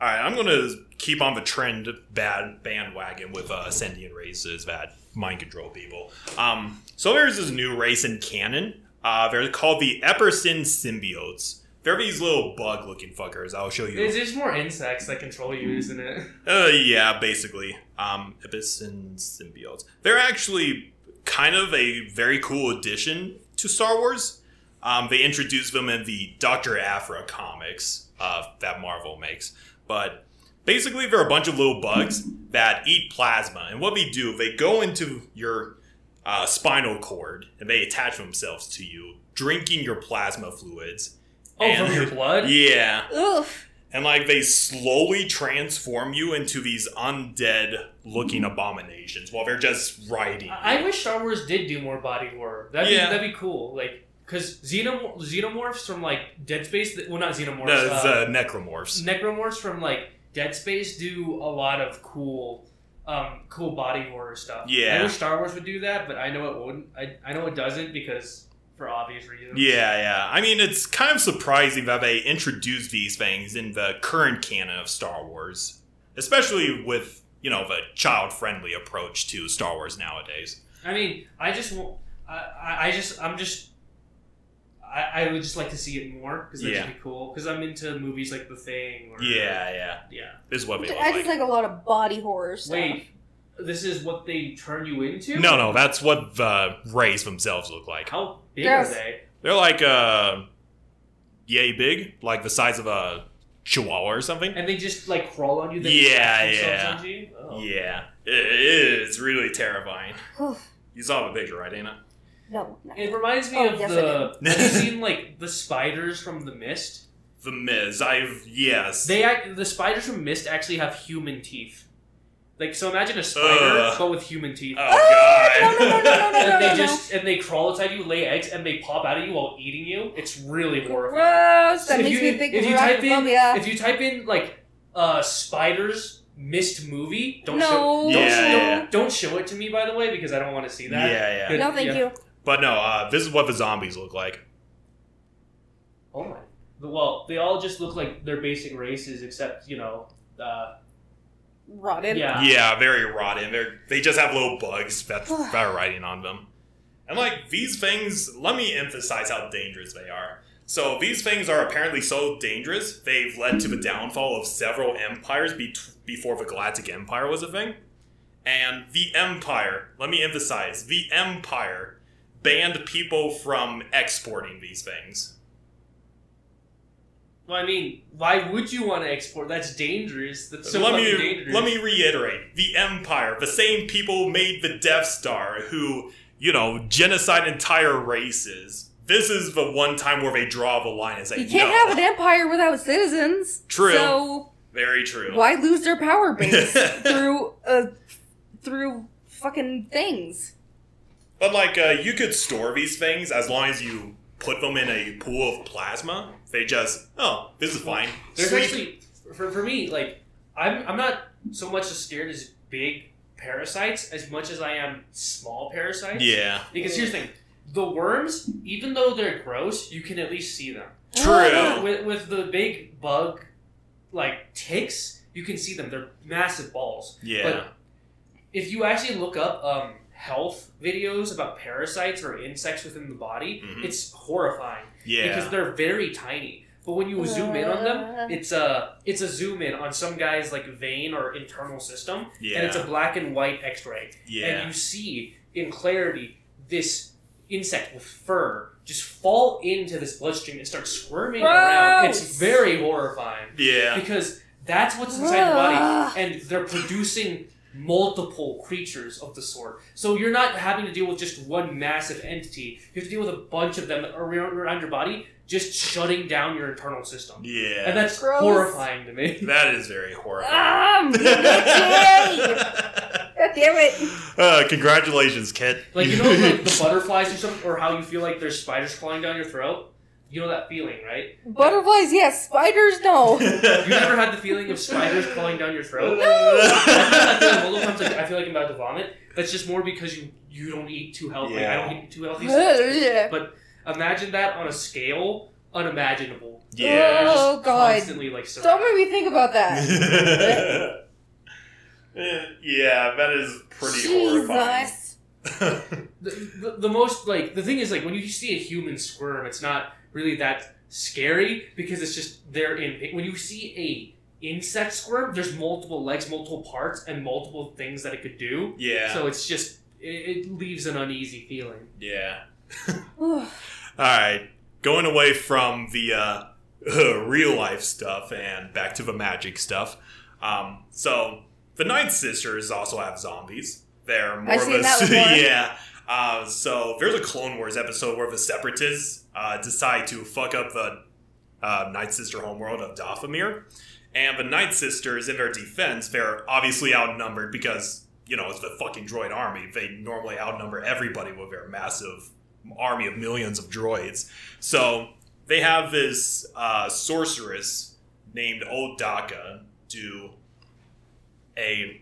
All right. I'm gonna keep on the trend bad bandwagon with uh, sentient races that mind control people. Um. So there's this new race in canon. Uh, they're called the Epperson symbiotes. They're these little bug-looking fuckers. I'll show you. It's just more insects that control you, isn't it? Uh, yeah, basically. Um, Epison symbiotes. They're actually kind of a very cool addition to Star Wars. Um, they introduced them in the Doctor Aphra comics uh, that Marvel makes, but basically they're a bunch of little bugs that eat plasma, and what they do, they go into your uh, spinal cord and they attach themselves to you, drinking your plasma fluids. Oh, And- from your blood? Yeah, Oof. and like they slowly transform you into these undead looking abominations while they're just riding. I I wish Star Wars did do more body horror. That'd Yeah. be that'd be cool. Like, cause xenom- xenomorphs from like Dead Space. Well, not xenomorphs. no, it's uh, uh, necromorphs. necromorphs from like Dead Space do a lot of cool, um, cool body horror stuff. Yeah. I wish Star Wars would do that, but I know it wouldn't. I, I know it doesn't because for obvious reasons. yeah, yeah. I mean, it's kind of surprising that they introduced these things in the current canon of Star Wars, especially with you know the child-friendly approach to Star Wars nowadays. I mean, I just. I, I I just I'm just. I, I would just like to see it more because that Yeah. should be cool. Because I'm into movies like The Thing. Or, Yeah, yeah. Yeah. This is what they look I just like. like a lot of body horror stuff. Wait, this is what they turn you into? No, no, that's what the rays themselves look like. How big Gross. are they? They're like uh, yay big, like the size of a chihuahua or something. And they just like crawl on you. Then Yeah, attach yeah. you? Oh. Yeah, it is really terrifying. You saw the picture, right, Dana? No, no. It reminds me Oh, of yes, the. I have you seen like the spiders from the Mist? The Miz. I've yes. They act, the spiders from Mist actually have human teeth. Like so, imagine a spider Ugh. but with human teeth. oh god. no, no, no, no, no, and no, they no, just and they crawl inside you, lay eggs, and they pop out of you while eating you. It's really horrifying. Gross. That If makes you- me think if you type in- If you type in like uh, spiders Mist movie, don't No. show don't, Yeah, show, yeah. don't show it to me by the way because I don't want to see Yeah, that. yeah. Good. no, thank yeah. you. But no, uh, this is what the zombies look like. Oh my. Well, they all just look like their basic races, except you know, uh, Rotted. yeah. Yeah, very rotten. They're they just have little bugs that that are riding on them. And like these things, let me emphasize how dangerous they are. So these things are apparently so dangerous, they've led to the downfall of several empires be- before the Galactic Empire was a thing. And the Empire, let me emphasize, the Empire banned people from exporting these things. Well, I mean, why would you want to export? That's dangerous. That's so let me dangerous. let me reiterate: the Empire, the same people made the Death Star, who you know genocide entire races. This is the one time where they draw the line and say, You can't no. have an empire without citizens. True. So Very true. why lose their power base through uh through fucking things? But like, uh, you could store these things as long as you put them in a pool of plasma. They just, oh, this is fine. There's actually for, for me like I'm I'm not so much as scared as big parasites as much as I am small parasites. yeah, Because here's the thing, the worms, even though they're gross, you can at least see them. true. With with the big bug, like ticks, you can see them. They're massive balls. Yeah, But if you actually look up um, health videos about parasites or insects within the body, Mhm. it's horrifying yeah, because they're very tiny. But when you zoom in on Uh. them, it's a it's a zoom in on some guy's like vein or internal system, yeah, and it's a black and white X-ray, yeah. and you see in clarity this insect with fur just fall into this bloodstream and start squirming around. It's very horrifying yeah, because that's what's inside the body, and they're producing multiple creatures of the sort. So you're not having to deal with just one massive entity. You have to deal with a bunch of them around, around your body, just shutting down your internal system. yeah. And that's Gross. horrifying to me. that is very horrifying. Ah, I'm. God damn it. uh, congratulations, Kit. Like you know, like the butterflies or something, or how you feel like there's spiders crawling down your throat. You know that feeling, right? Butterflies, yes. Spiders, no. You never had the feeling of spiders crawling down your throat. I feel like times, like, I feel like I'm about to vomit. That's just more because you you don't eat too healthy. Like, I don't eat too healthy. so- Ugh. Imagine that on a scale unimaginable. yeah. Oh, God. Constantly like Don't make me think about that. yeah, that is pretty horrifying. Jesus. The, the, the most like the thing is like when you see a human squirm, it's not really that scary because it's just they're in. pain. When you see a insect squirm, there's multiple legs, multiple parts, and multiple things that it could do. yeah, So it's just it, it leaves an uneasy feeling. yeah. All right, going away from the uh, real life stuff and back to the magic stuff. Um, so the Night Sisters also have zombies. They're more I've of seen a that yeah. Uh, so there's a Clone Wars episode where the Separatists uh, decide to fuck up the uh, Night Sister homeworld of Dathomir, and the Night Sisters, in their defense, they're obviously outnumbered because you know it's the fucking droid army. They normally outnumber everybody with their massive army of millions of droids. So they have this uh, sorceress named Odaka do a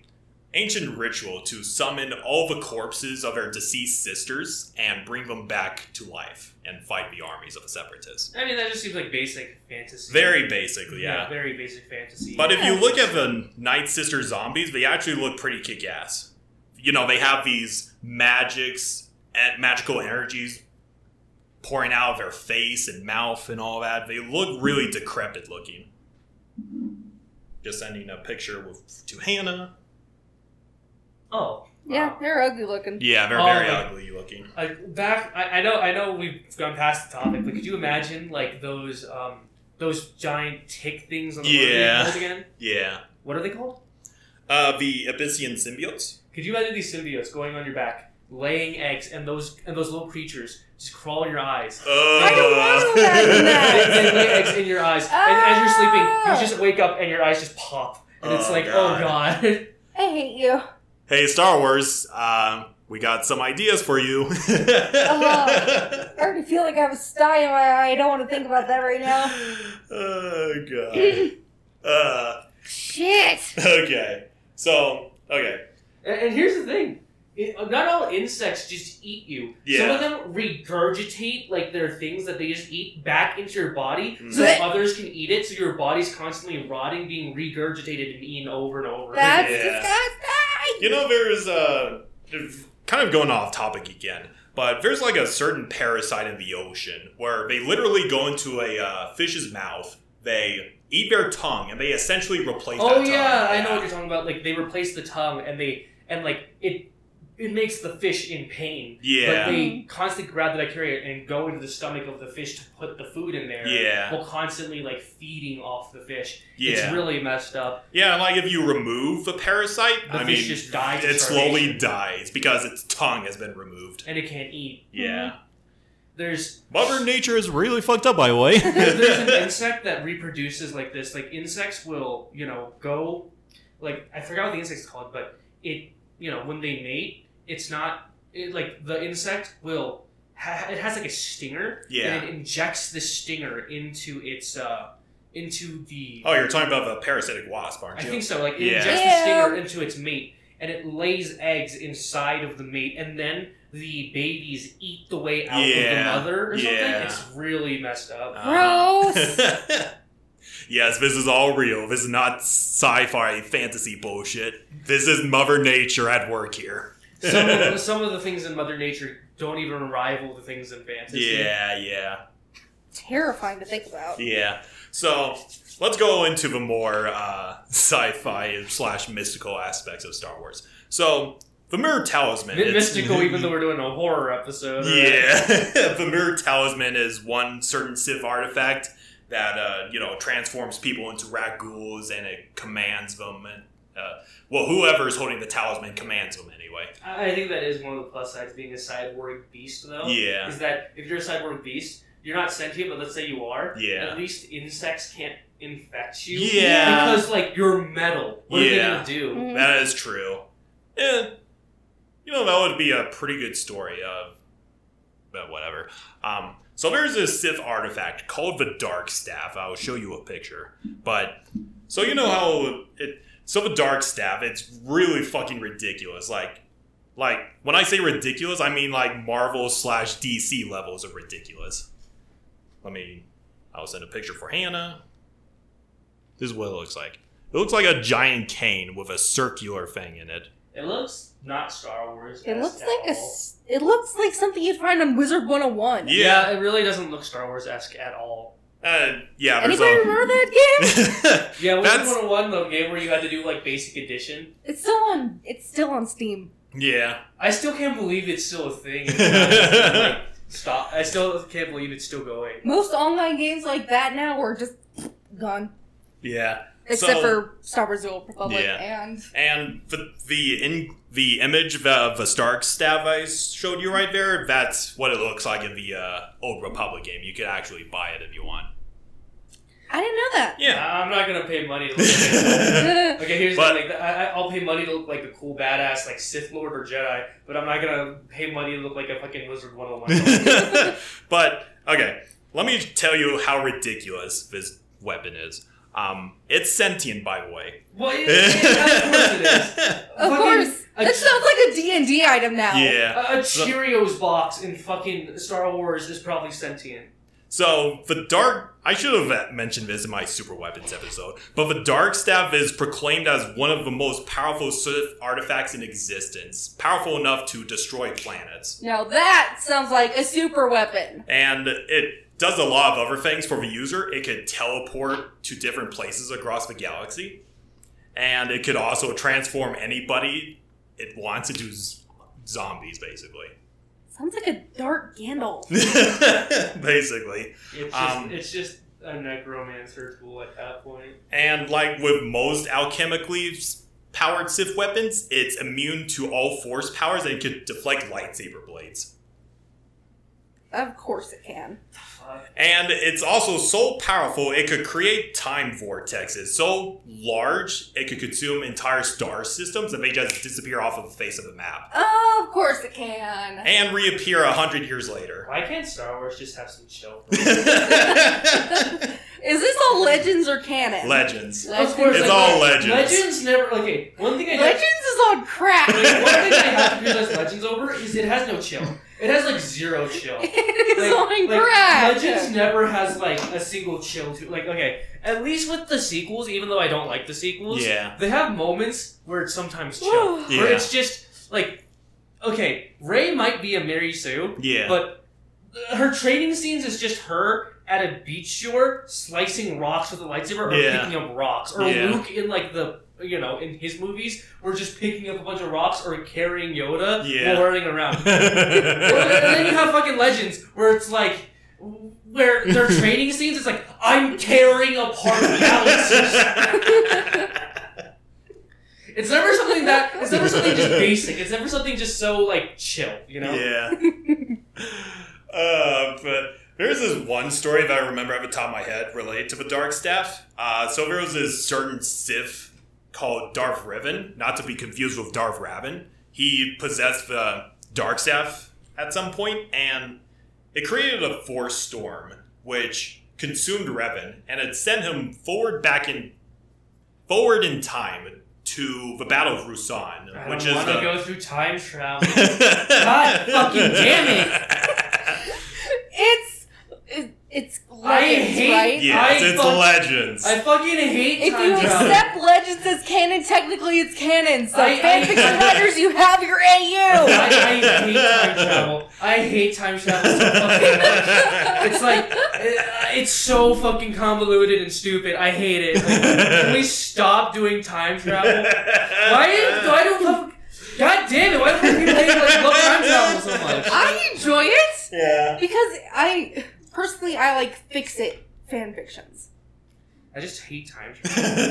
ancient ritual to summon all the corpses of their deceased sisters and bring them back to life and fight the armies of the separatists. I mean, that just seems like basic fantasy. Very basically, yeah. very basic fantasy. But if you look at the Night Sister zombies, they actually look pretty kick ass. You know, they have these magics and magical energies pouring out of their face and mouth and all that. They look really decrepit looking. Just sending a picture with, to Hannah. Oh, Yeah, wow. they're ugly looking. Yeah, they're Oh, very like- ugly looking. Like back, I, I know, I know, we've gone past the topic, but could you imagine like those, um, those giant tick things on the what Yeah. again? Yeah. What are they called? Uh, the Abyssian symbiotes? Could you imagine these symbiotes going on your back, laying eggs, and those and those little creatures just crawl in your eyes? I don't wanna imagine that. they, they lay eggs in your eyes, and as you're sleeping, you just wake up and your eyes just pop, and it's Oh, like, God. oh god. I hate you. Hey, Star Wars, uh, we got some ideas for you. I already feel like I have a sty in my eye. I don't want to think about that right now. Oh god. uh, Shit. okay. So, okay. And, and here's the thing. It, not all insects just eat you. Some of them regurgitate like their things that they just eat back into your body, so Blech. others can eat it. So your body's constantly rotting, being regurgitated and eaten over and over. That's Yeah. disgusting. You know, there's uh, kind of going off topic again, but there's like a certain parasite in the ocean where they literally go into a uh, fish's mouth, they eat their tongue, and they essentially replace. Oh that tongue. yeah, I know what you're talking about. Like they replace the tongue and they and like it it makes the fish in pain. Yeah. But they mm-hmm. constantly grab the bacteria and go into the stomach of the fish to put the food in there. Yeah. While constantly like feeding off the fish. Yeah. It's really messed up. Yeah, and like if you remove the parasite, The I fish mean, just dies it slowly dies because its tongue has been removed. And it can't eat. Yeah. Mm-hmm. There's Mother Nature is really fucked up, by the way. there's an insect that reproduces like this. Like insects will, you know, go like I forgot what the insect's called, but it, you know, when they mate, it's not it, like the insect will. Ha- it has like a stinger, Yeah. and it injects the stinger into its uh into the. oh, you're talking about the parasitic wasp, aren't you? I you? think so. Like it Yeah. injects Ew. the stinger into its mate, and it lays eggs inside of the mate, and then the babies eat the way out Yeah. of the mother or something. Yeah. It's really messed up. Gross. yes, this is all real. This is not sci-fi fantasy bullshit. This is Mother Nature at work here. Some of, some of the things in Mother Nature don't even rival the things in fantasy. yeah, yeah. Terrifying to think about. Yeah. So let's go into the more uh, sci-fi slash mystical aspects of Star Wars. So the Mirror Talisman. Mi- it's- mystical, even though we're doing a horror episode. right? Yeah, the Mirror Talisman is one certain Sith artifact that uh, you know transforms people into Rakghouls and it commands them. And uh, well, whoever's holding the talisman commands them anyway. I I think that is one of the plus sides being a cyborg beast, though. Yeah. Is that if you're a cyborg beast, you're not sentient, but let's say you are. Yeah. At least insects can't infect you. Yeah. Because like you're metal. What Yeah. are they gonna do? Mhm. That is true. Yeah, you know that would be a pretty good story of, but whatever. Um, so there's this Sith artifact called the Dark Staff. I'll show you a picture. But so you know how it. So the Dark Staff, it's really fucking ridiculous. Like, like when I say ridiculous, I mean like Marvel slash DC levels of ridiculous. Let me. I'll send a picture for Hannah. This is what it looks like. It looks like a giant cane with a circular thing in it. It looks not Star Wars. It looks like a. s- It looks like something you'd find on Wizard 101. Yeah. it really doesn't look Star Wars esque at all. Uh, yeah, Anybody a. remember that game? Yeah, Wizard That's- 101, the game where you had to do like basic edition. It's still on. It's still on Steam. Yeah, I still can't believe it's still a thing. It's not, like, stop. I still can't believe it's still going. Most online games like that now are just gone, yeah. except So- for Star Wars: The Old Republic Yeah. and And the the in the image of the Stark staff I showed you right there, that's what it looks like in the uh, Old Republic game. You could actually buy it if you want. I didn't know that. Yeah. I'm not gonna pay money to look at Okay, here's But- the thing. I, I- I'll pay money to look like a cool badass, like Sith Lord or Jedi, but I'm not gonna pay money to look like a fucking Wizard 101. but okay, let me tell you how ridiculous this weapon is. Um, it's sentient, by the way. well, it, it, of course it is. of Fucking course, a- that sounds like a D and D item now. Yeah. A, a Cheerios box in fucking Star Wars is probably sentient. So the dark, I should have uh, mentioned this in my super weapons episode, but the dark staff is proclaimed as one of the most powerful Sith artifacts in existence, powerful enough to destroy planets, Now that sounds like a super weapon. and it does a lot of other things for the user. It could teleport to different places across the galaxy, and it could also transform anybody it wants into z- zombies, basically. Sounds like a dark Gandalf. basically. It's just, Um, it's just a necromancer tool at that point. And like with most alchemically s- powered Sith weapons, it's immune to all force powers and could deflect lightsaber blades. of course it can. Fuck. And it's also so powerful it could create time vortexes so large it could consume entire star systems and they just disappear off of the face of the map Oh, of course it can. and reappear a hundred years later. Why can't Star Wars just have some chill? Is this all legends or canon? Legends. Legends. Of course, It's like, all legends. Legends never. Okay, one thing I have, Legends is on crack. like, one thing I have to criticize Legends over is it has no chill. It has like zero chill. it is Like, on like, crack. Legends never has like a single chill to like. Okay, at least with the sequels, even though I don't like the sequels, Yeah. they have moments where it's sometimes chill, Whew. where it's just like, okay, Rey might be a Mary Sue, Yeah. but her training scenes is just her at a beach shore slicing rocks with a lightsaber or Yeah. picking up rocks. Or Yeah. Luke in like the you know, in his movies, we're just picking up a bunch of rocks or carrying Yoda Yeah. while running around. and then you have fucking legends where it's like where their training scenes it's like I'm tearing apart galaxies. It's never something that it's never something just basic. It's never something just so like chill, you know? Yeah. uh, but there's this one story that I remember at the top of my head related to the Dark Staff. Uh, so there was this certain Sith called Darth Revan, not to be confused with Darth Raven. He possessed the Dark Staff at some point, and it created a force storm which consumed Revan, and it sent him forward back in forward in time to the Battle of Ruusan, I which is want to the go through time travel. God fucking damn It's it, it's I legends, hate- right? Yes, I it's fuck- legends. I fucking hate If time you travel. accept legends as canon, technically it's canon. So I- I- fanfiction writers, you have your AU. I hate time travel. I hate time travel so fucking much. It's like it- it's so fucking convoluted and stupid. I hate it. Like, can we stop doing time travel? Why do I don't love? God damn it! Why do people hate like love time travel so much? I enjoy it Yeah. because I personally I like fix it fan fictions. I just hate time travel.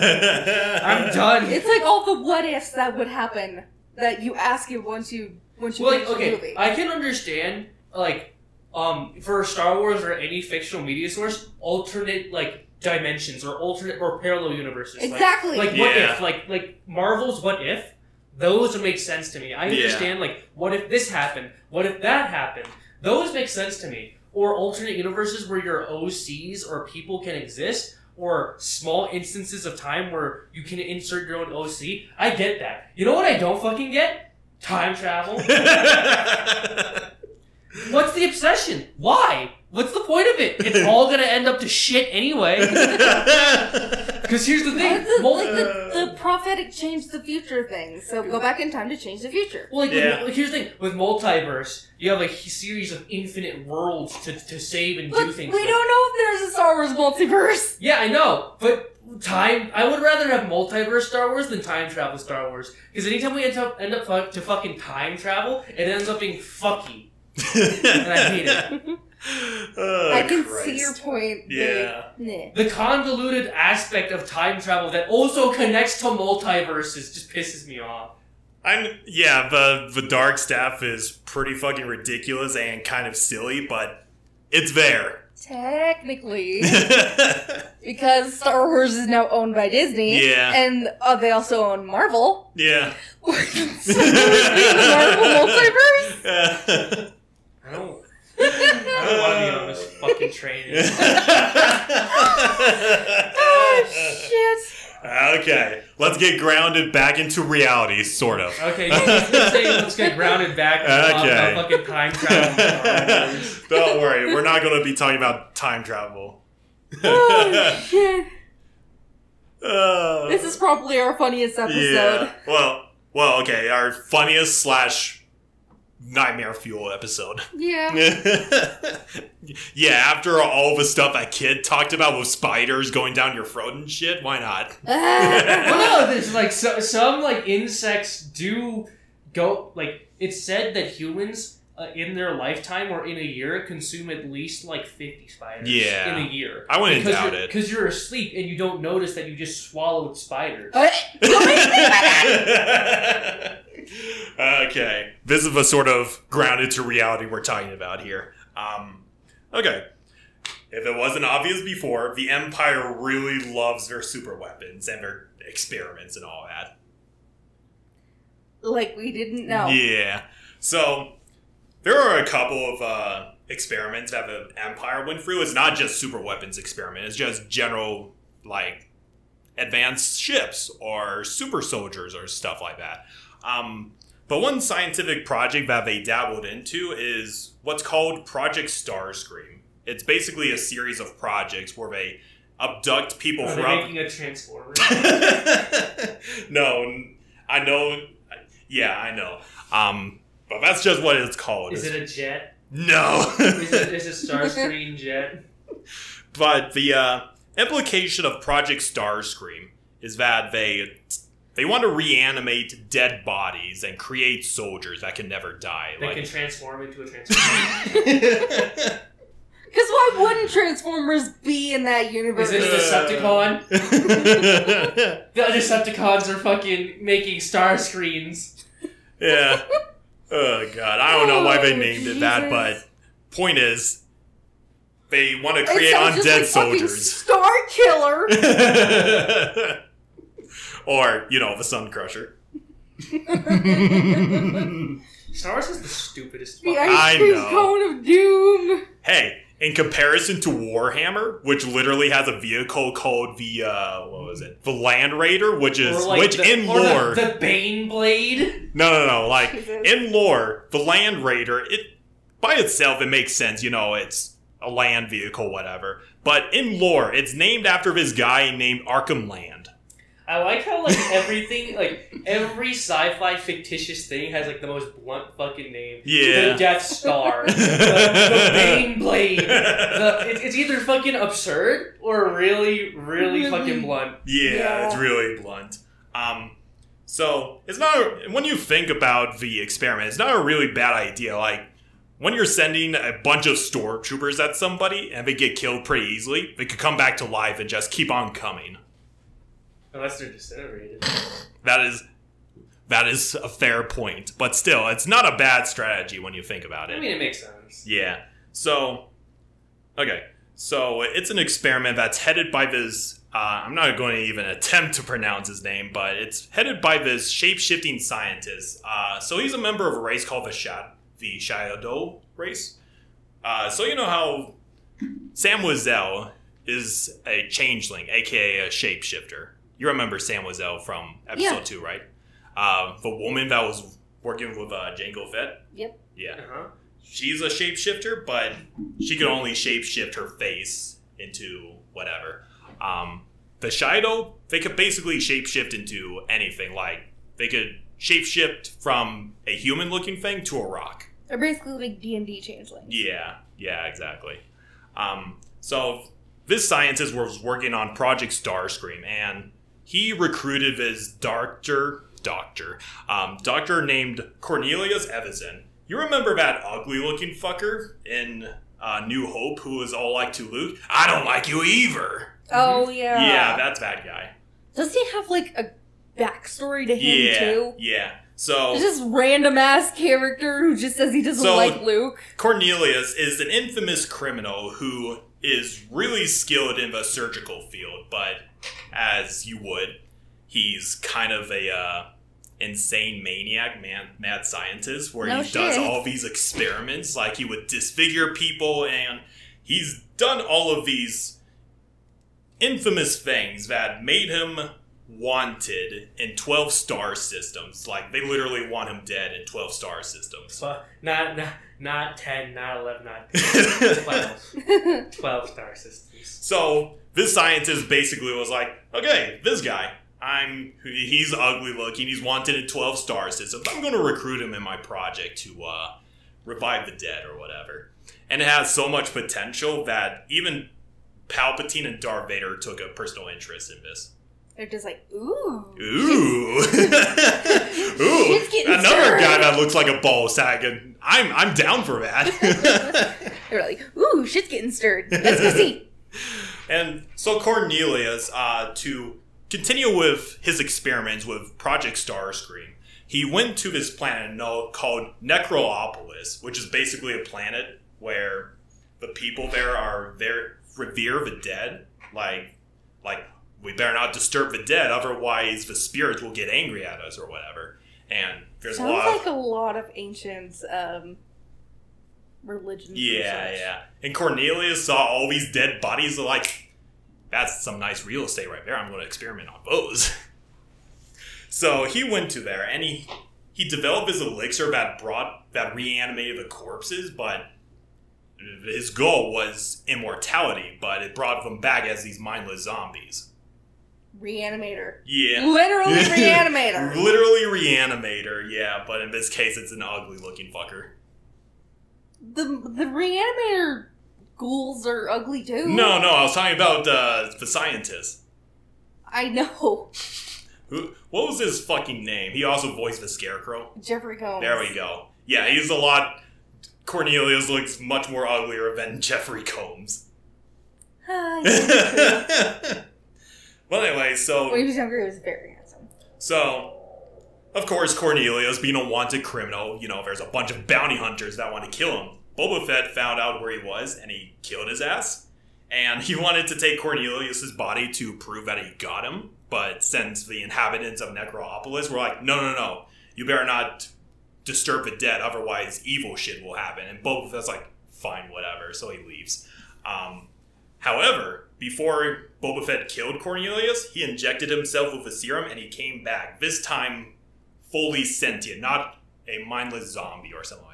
I'm done. It's like all the what ifs that would happen that you ask it once you once you Well, finish like, the okay, movie. I can understand like um for Star Wars or any fictional media source, alternate like dimensions or alternate or parallel universes. Exactly. Like, what Yeah. if? Like like Marvel's what if? Those would make sense to me. I Yeah. understand like what if this happened? What if that happened? Those make sense to me. Or alternate universes where your OCs or people can exist, or small instances of time where you can insert your own OC. I get that. You know what I don't fucking get? Time travel. What's the obsession? Why? What's the point of it? It's all gonna end up to shit anyway. Because here's the thing. That's the, mul- like the, the prophetic change the future thing. So go back in time to change the future. well, like, with- Yeah. like, here's the thing. With multiverse, you have a h- series of infinite worlds to, to save and do things. We things. don't know if there's a Star Wars multiverse. Yeah, I know, but time. I would rather have multiverse Star Wars than time travel Star Wars. Because anytime we end up end up fu- to fucking time travel, it ends up being fucky, and I hate it. Oh, I can Christ. see your point. but Yeah. Nah. The convoluted aspect of time travel that also connects to multiverses just pisses me off. I'm yeah, the the dark staff is pretty fucking ridiculous and kind of silly, but it's there. Technically, because Star Wars is now owned by Disney. Yeah. And uh, they also own Marvel. yeah. so the Marvel multiverse? I don't. I don't want to be on this fucking train. oh, shit. okay, let's get grounded back into reality, sort of. Okay, you can say let's get grounded back on Okay. the fucking time travel. Don't worry, we're not going to be talking about time travel. Oh, shit. Uh, This is probably our funniest episode. yeah. Well, well, okay, our funniest slash nightmare fuel episode. Yeah. yeah, after all the stuff that kid talked about with spiders going down your throat and shit, why not? well, no, there's like so, some like insects do go like it's said that humans uh, in their lifetime or in a year consume at least like 50 spiders Yeah. in a year. I wouldn't because doubt you're, it. Because you're asleep and you don't notice that you just swallowed spiders. Uh, don't make me think about that. okay, this is the sort of grounded to reality we're talking about here. Um, okay, if it wasn't obvious before, the Empire really loves their super weapons and their experiments and all that. Like we didn't know. Yeah. So there are a couple of uh, experiments that the Empire went through. It's not just super weapons experiment. It's just general like advanced ships or super soldiers or stuff like that. Um, but one scientific project that they dabbled into is what's called Project Starscream. It's basically a series of projects where they abduct people Are from making a transformer? no, I know. Yeah, I know. Um, but that's just what it's called. Is it a jet? no. Is it, is it Starscream jet? but the uh, implication of Project Starscream is that they they want to reanimate dead bodies and create soldiers that can never die. They like, can transform into a transformer. Because why wouldn't Transformers be in that universe? Is this Decepticon? The other Decepticons are fucking making star screens. yeah. Oh god, I don't know why they Oh, named it that, but point is, they want to create sounds just undead like soldiers. Star Killer. or, you know, the Sun Crusher. Star Wars is the stupidest. the fuck- I ice cream know. cone of doom. Hey, in comparison to Warhammer, which literally has a vehicle called the uh, what was it? The Land Raider, which is Or like which the, in or the- lore, the, Bane Blade. no, no, no, like Jesus. in lore, the Land Raider, it by itself it makes sense, you know, it's a land vehicle, whatever. But in lore, it's named after this guy named Arkhan Land. I like how like everything, like every sci-fi fictitious thing has like the most blunt fucking name. Yeah. The Death Star, the, the Bane Blade. The, it, it's either fucking absurd or really, really Really? fucking blunt. Yeah, Yeah. it's really blunt. Um, so it's not a, when you think about the experiment, it's not a really bad idea. Like when you're sending a bunch of stormtroopers at somebody and they get killed pretty easily, they could come back to life and just keep on coming. Unless they're disintegrated. That is that is a fair point, but still, it's not a bad strategy when you think about it. I mean, it makes sense. Yeah. So, okay. So it's an experiment that's headed by this. Uh, I'm not going to even attempt to pronounce his name, but it's headed by this shape shifting scientist. Uh, so he's a member of a race called the Shad, the Shadow race. Uh, so you know how Zam Wesell is a changeling, aka a shapeshifter. You remember Zam Wesell from episode Yeah. two, right? Uh, the woman that was working with uh, Jango Fett. Yep. Yeah Uh-huh. she's a shapeshifter, but she can only shapeshift her face into whatever. Um, the Shi'ido, they could basically shapeshift into anything. Like they could shapeshift from a human-looking thing to a rock. They're basically like D and D changelings. Yeah, yeah, exactly. Um, so this scientist was working on Project Starscream, and he recruited this doctor, doctor, um, doctor named Cornelius Evazan. You remember that ugly-looking fucker in uh, New Hope who was all like to Luke? I don't like you either. Oh yeah. Yeah, that's that guy. Does he have like a backstory to him Yeah, too? yeah. So It's just random ass character who just says he doesn't So- like Luke. Cornelius is an infamous criminal who is really skilled in the surgical field, but as you would, he's kind of a uh, insane maniac, man, mad scientist, where No he does all these experiments, like he would disfigure people, and he's done all of these infamous things that made him wanted in 12 star systems. Like, they literally want him dead in 12 star systems. So, not, not, not 10, not 11, not 12. 12 star systems. So this scientist basically was like, okay, this guy, I'm he's ugly looking, he's wanted in twelve star systems. I'm going to recruit him in my project to uh, revive the dead or whatever. And it has so much potential that even Palpatine and Darth Vader took a personal interest in this. They're just like, ooh. Ooh, ooh, another stirred. guy that looks like a ball sack, and I'm I'm down for that. They're like, ooh, shit's getting stirred. Let's go see. And so Cornelius, uh, to continue with his experiments with Project Starscream, he went to this planet no- called Necropolis, which is basically a planet where the people there are there revere the dead. Like, like we better not disturb the dead, otherwise the spirits will get angry at us or whatever. And there's a Sounds lot. of, like a lot of ancient um, religions. Yeah, yeah. And Cornelius saw all these dead bodies. Like, that's some nice real estate right there. I'm going to experiment on those. so he went to there, and he he developed his elixir that brought that reanimated the corpses, but his goal was immortality, but it brought them back as these mindless zombies. Reanimator. Yeah. Literally reanimator. Literally reanimator, yeah, but in this case, it's an ugly looking fucker. The the reanimator ghouls are ugly too. No, no, I was talking about uh, the scientist. I know. Who? What was his fucking name? He also voiced the Scarecrow. Jeffrey Combs. There we go. Yeah, he's a lot. Cornelius looks much more uglier than Jeffrey Combs. Yeah. well, anyway, so when he was younger, he was very handsome. So, of course, Cornelius, being a wanted criminal, you know, there's a bunch of bounty hunters that want to kill him. Boba Fett found out where he was and he killed his ass. And he wanted to take Cornelius's body to prove that he got him. But since the inhabitants of Necropolis were like, no, no, no, you better not disturb the dead, otherwise evil shit will happen. And Boba Fett's like, fine, whatever. So he leaves. Um, however, before Boba Fett killed Cornelius, he injected himself with a serum and he came back. This time, fully sentient, not a mindless zombie or something like that.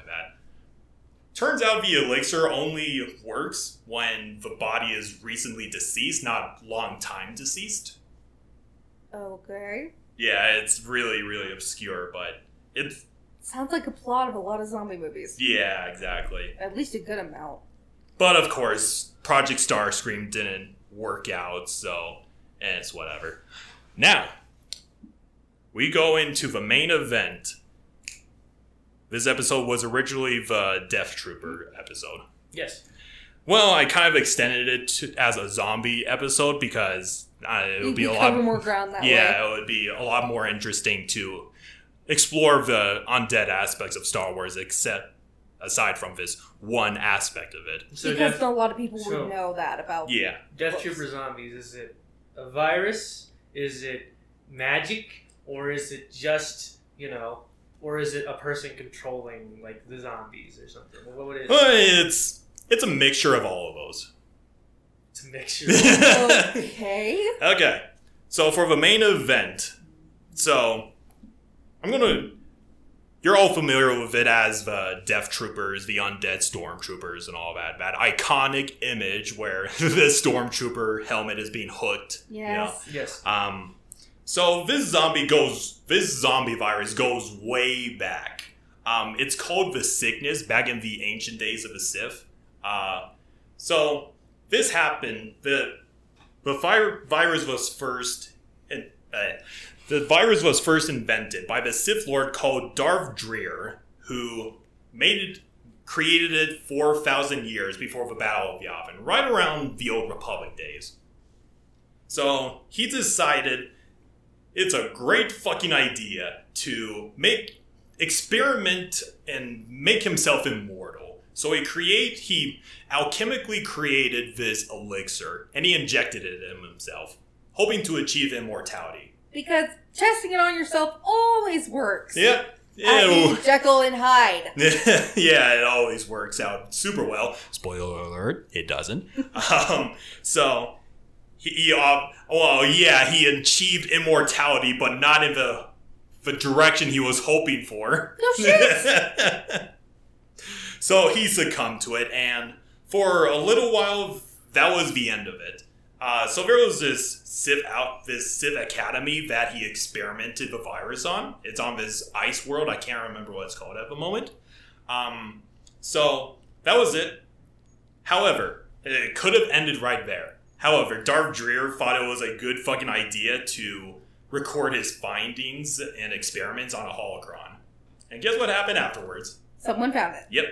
Turns out the elixir only works when the body is recently deceased, not long time deceased. Okay. Yeah, it's really, really obscure, but it's. Sounds like a plot of a lot of zombie movies. Yeah, exactly. At least a good amount. But of course, Project Starscream didn't work out, so eh, it's whatever. Now, we go into the main event. This episode was originally the Death Trooper episode. Yes. Well, I kind of extended it to, as a zombie episode because uh, it would be a lot. more ground that way. yeah, it would be a lot more interesting to explore the undead aspects of Star Wars, except aside from this one aspect of it. So because Death, a lot of people so- would know that about. Yeah. Death Books. Trooper zombies, is it a virus? Is it magic? Or is it just, you know, or is it a person controlling, like, the zombies or something? What would it Well, it's it's a mixture of all of those. It's a mixture. Okay. okay. So for the main event, so I'm gonna. You're all familiar with it as the Death Troopers, the undead Stormtroopers, and all that. That iconic image where the Stormtrooper helmet is being hooked. you know? Yes. yes. Um, so this zombie goes, this zombie virus goes way back. Um, it's called the sickness back in the ancient days of the Sith. Uh, so this happened. the The fire virus was first, in, uh, the virus was first invented by the Sith Lord called Darth Drear, who made it, created it four thousand years before the Battle of Yavin, right around the Old Republic days. So he decided it's a great fucking idea to make experiment and make himself immortal. So he create he alchemically created this elixir and he injected it in himself, hoping to achieve immortality. Because testing it on yourself always works. Yep. I mean, Jekyll and Hyde. yeah, it always works out super well. Spoiler alert, it doesn't. um, so, he, he uh, well, yeah, he achieved immortality, but not in the the direction he was hoping for. No shit. so he succumbed to it, and for a little while, that was the end of it. Uh, so there was this Sith out, this Sith Academy that he experimented the virus on. It's on this ice world. I can't remember what it's called at the moment. Um, so that was it. However, it could have ended right there. However, Darth Drear thought it was a good fucking idea to record his findings and experiments on a holocron. And guess what happened afterwards? Someone found it. Yep.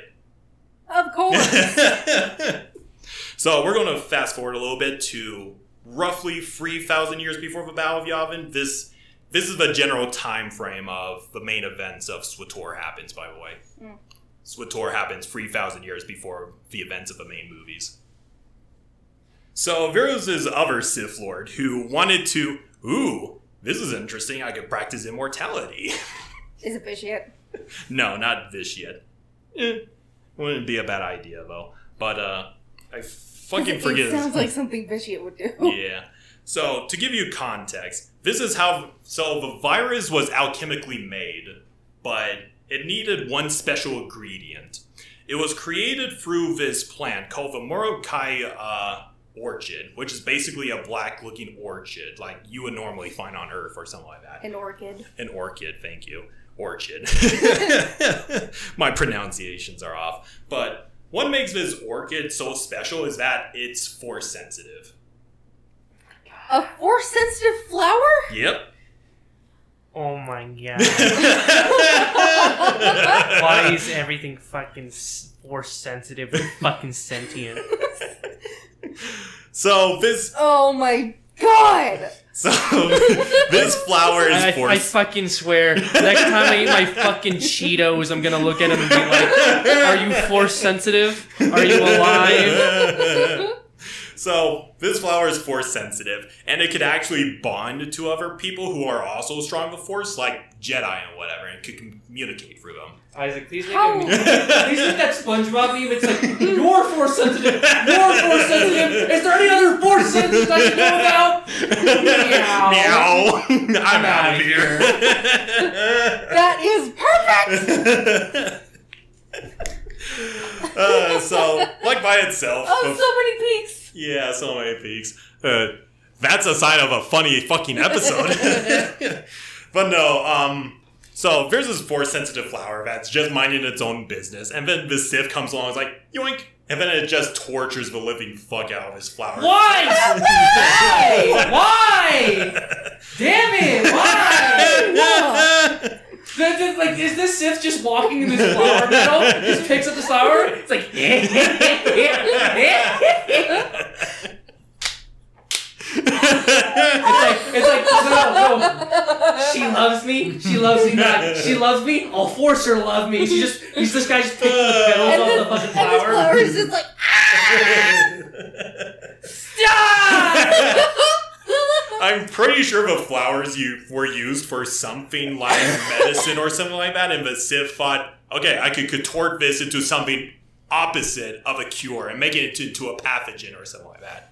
Of course. so we're going to fast forward a little bit to roughly 3,000 years before the Battle of Yavin. This this is the general time frame of the main events of SWTOR happens, by the way. Mm. SWTOR happens 3,000 years before the events of the main movies. So was this other Sith Lord who wanted to, ooh, this is interesting. I could practice immortality. Is it vitiate? No, not yet. Eh, wouldn't be a bad idea though. But uh, I fucking it, forget. It sounds like something vitiate would do. yeah. So to give you context, this is how. So the virus was alchemically made, but it needed one special ingredient. It was created through this plant called the Morokai uh, orchid, which is basically a black-looking orchid, like you would normally find on Earth or something like that. An orchid. An orchid, thank you. Orchid. My pronunciations are off. But what makes this orchid so special is that it's force sensitive. A force sensitive flower? Yep. Oh my god. Why is everything fucking force sensitive and fucking sentient? so this Oh my god! so this flower is I, I fucking swear, next time I eat my fucking Cheetos, I'm gonna look at them and be like, Are you force sensitive? Are you alive? So this flower is force sensitive, and it could actually bond to other people who are also strong with force, like Jedi and whatever, and could communicate through them. Isaac, please make How- a Please make that SpongeBob meme. It's like, You're force sensitive! You're force sensitive! Is there any other force sensitive I should know about? Meow. Meow. I'm, out of outta here. That is perfect! uh, so, like by itself, Oh, the- so many peaks! yeah, so many peaks. Uh, that's a sign of a funny fucking episode. but no, um, so there's this force sensitive flower that's just minding its own business, and then the Sith comes along, and is like yoink, and then it just tortures the living fuck out of his flower. Why? Why? Why? Damn it! Why? That- that- like, is this Sith just walking in this flower meadow? Just picks up the flower. It's like, it's like, it's like, no, no. She loves me. She loves me not. She loves me. I'll force her to love me. She just, he's this guy just picking the petals off the fucking flower. and this flower. is just like, Stop! I'm pretty sure the flowers you were used for something like medicine or something like that, and the Sith thought, okay, I could contort this into something opposite of a cure and make it into, into a pathogen or something like that.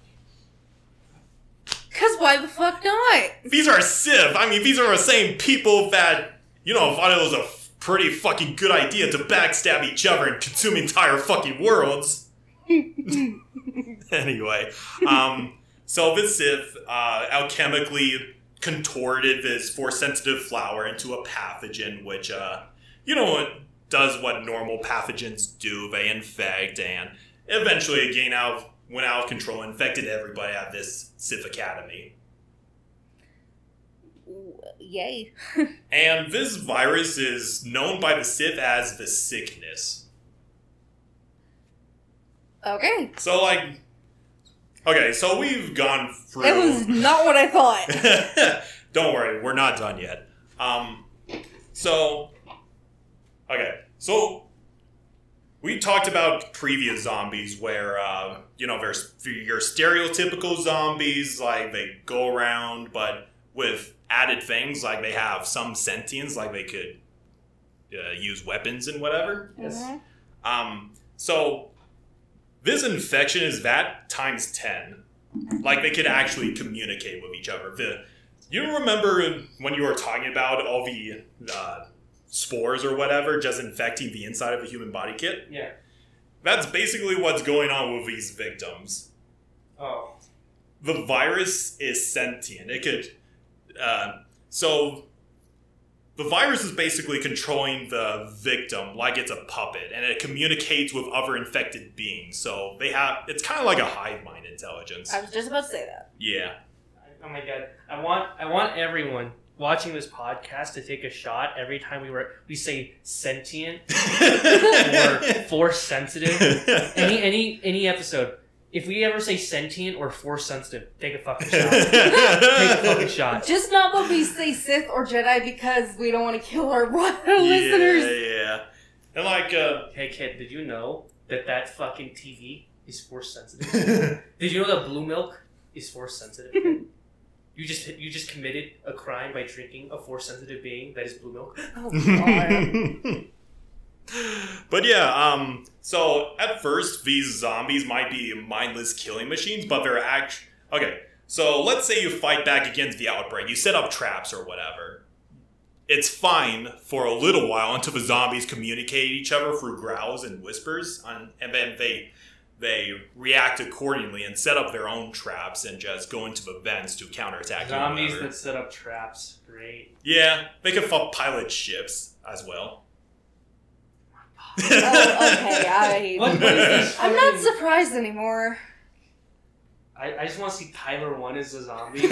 Cause why the fuck not? These are Sith. I mean, these are the same people that, you know, thought it was a pretty fucking good idea to backstab each other and consume entire fucking worlds. anyway, um, so this Sith uh, alchemically contorted this force sensitive flower into a pathogen, which, uh, you know, it does what normal pathogens do. They infect and eventually, again, out went out of control, infected everybody at this Sith Academy. Yay. And this virus is known by the Sith as the sickness. Okay. So, like, okay, so we've gone through. It was not what I thought. Don't worry, we're not done yet. Um, so, okay, so we talked about previous zombies where, uh, you know, there's your stereotypical zombies, like they go around, but with added things, like they have some sentience, like they could uh, use weapons and whatever. Yes. Mhm. Um, so this infection is that times ten. Like they could actually communicate with each other. The you remember when you were talking about all the uh, spores or whatever just infecting the inside of a human body kit? Yeah. That's basically what's going on with these victims. Oh. The virus is sentient. It could. Uh, so the virus is basically controlling the victim like it's a puppet, and it communicates with other infected beings. So they have. It's kind of like a hive mind intelligence. I was just about to say that. Yeah. Oh my god! I want I want everyone watching this podcast to take a shot every time we were we say sentient or force sensitive. Any any any episode. If we ever say sentient or force sensitive, take a fucking shot. take a fucking shot. Just not when we say Sith or Jedi because we don't want to kill our, our yeah, listeners. yeah. And like, uh, Hey kid, did you know that that fucking TV is force sensitive? Did you know that blue milk is force sensitive? you just you just committed a crime by drinking a force sensitive being that is blue milk. Oh, God. But yeah, um, so at first these zombies might be mindless killing machines, but they're act. Okay, so let's say you fight back against the outbreak, you set up traps or whatever. It's fine for a little while until the zombies communicate each other through growls and whispers, and, and then they they react accordingly and set up their own traps and just go into the vents to counterattack. Zombies that set up traps. Great. Yeah, they can f- pilot ships as well. Oh, okay, I. What- what is I'm not surprised anymore. I, I just want to see Tyler one as a zombie.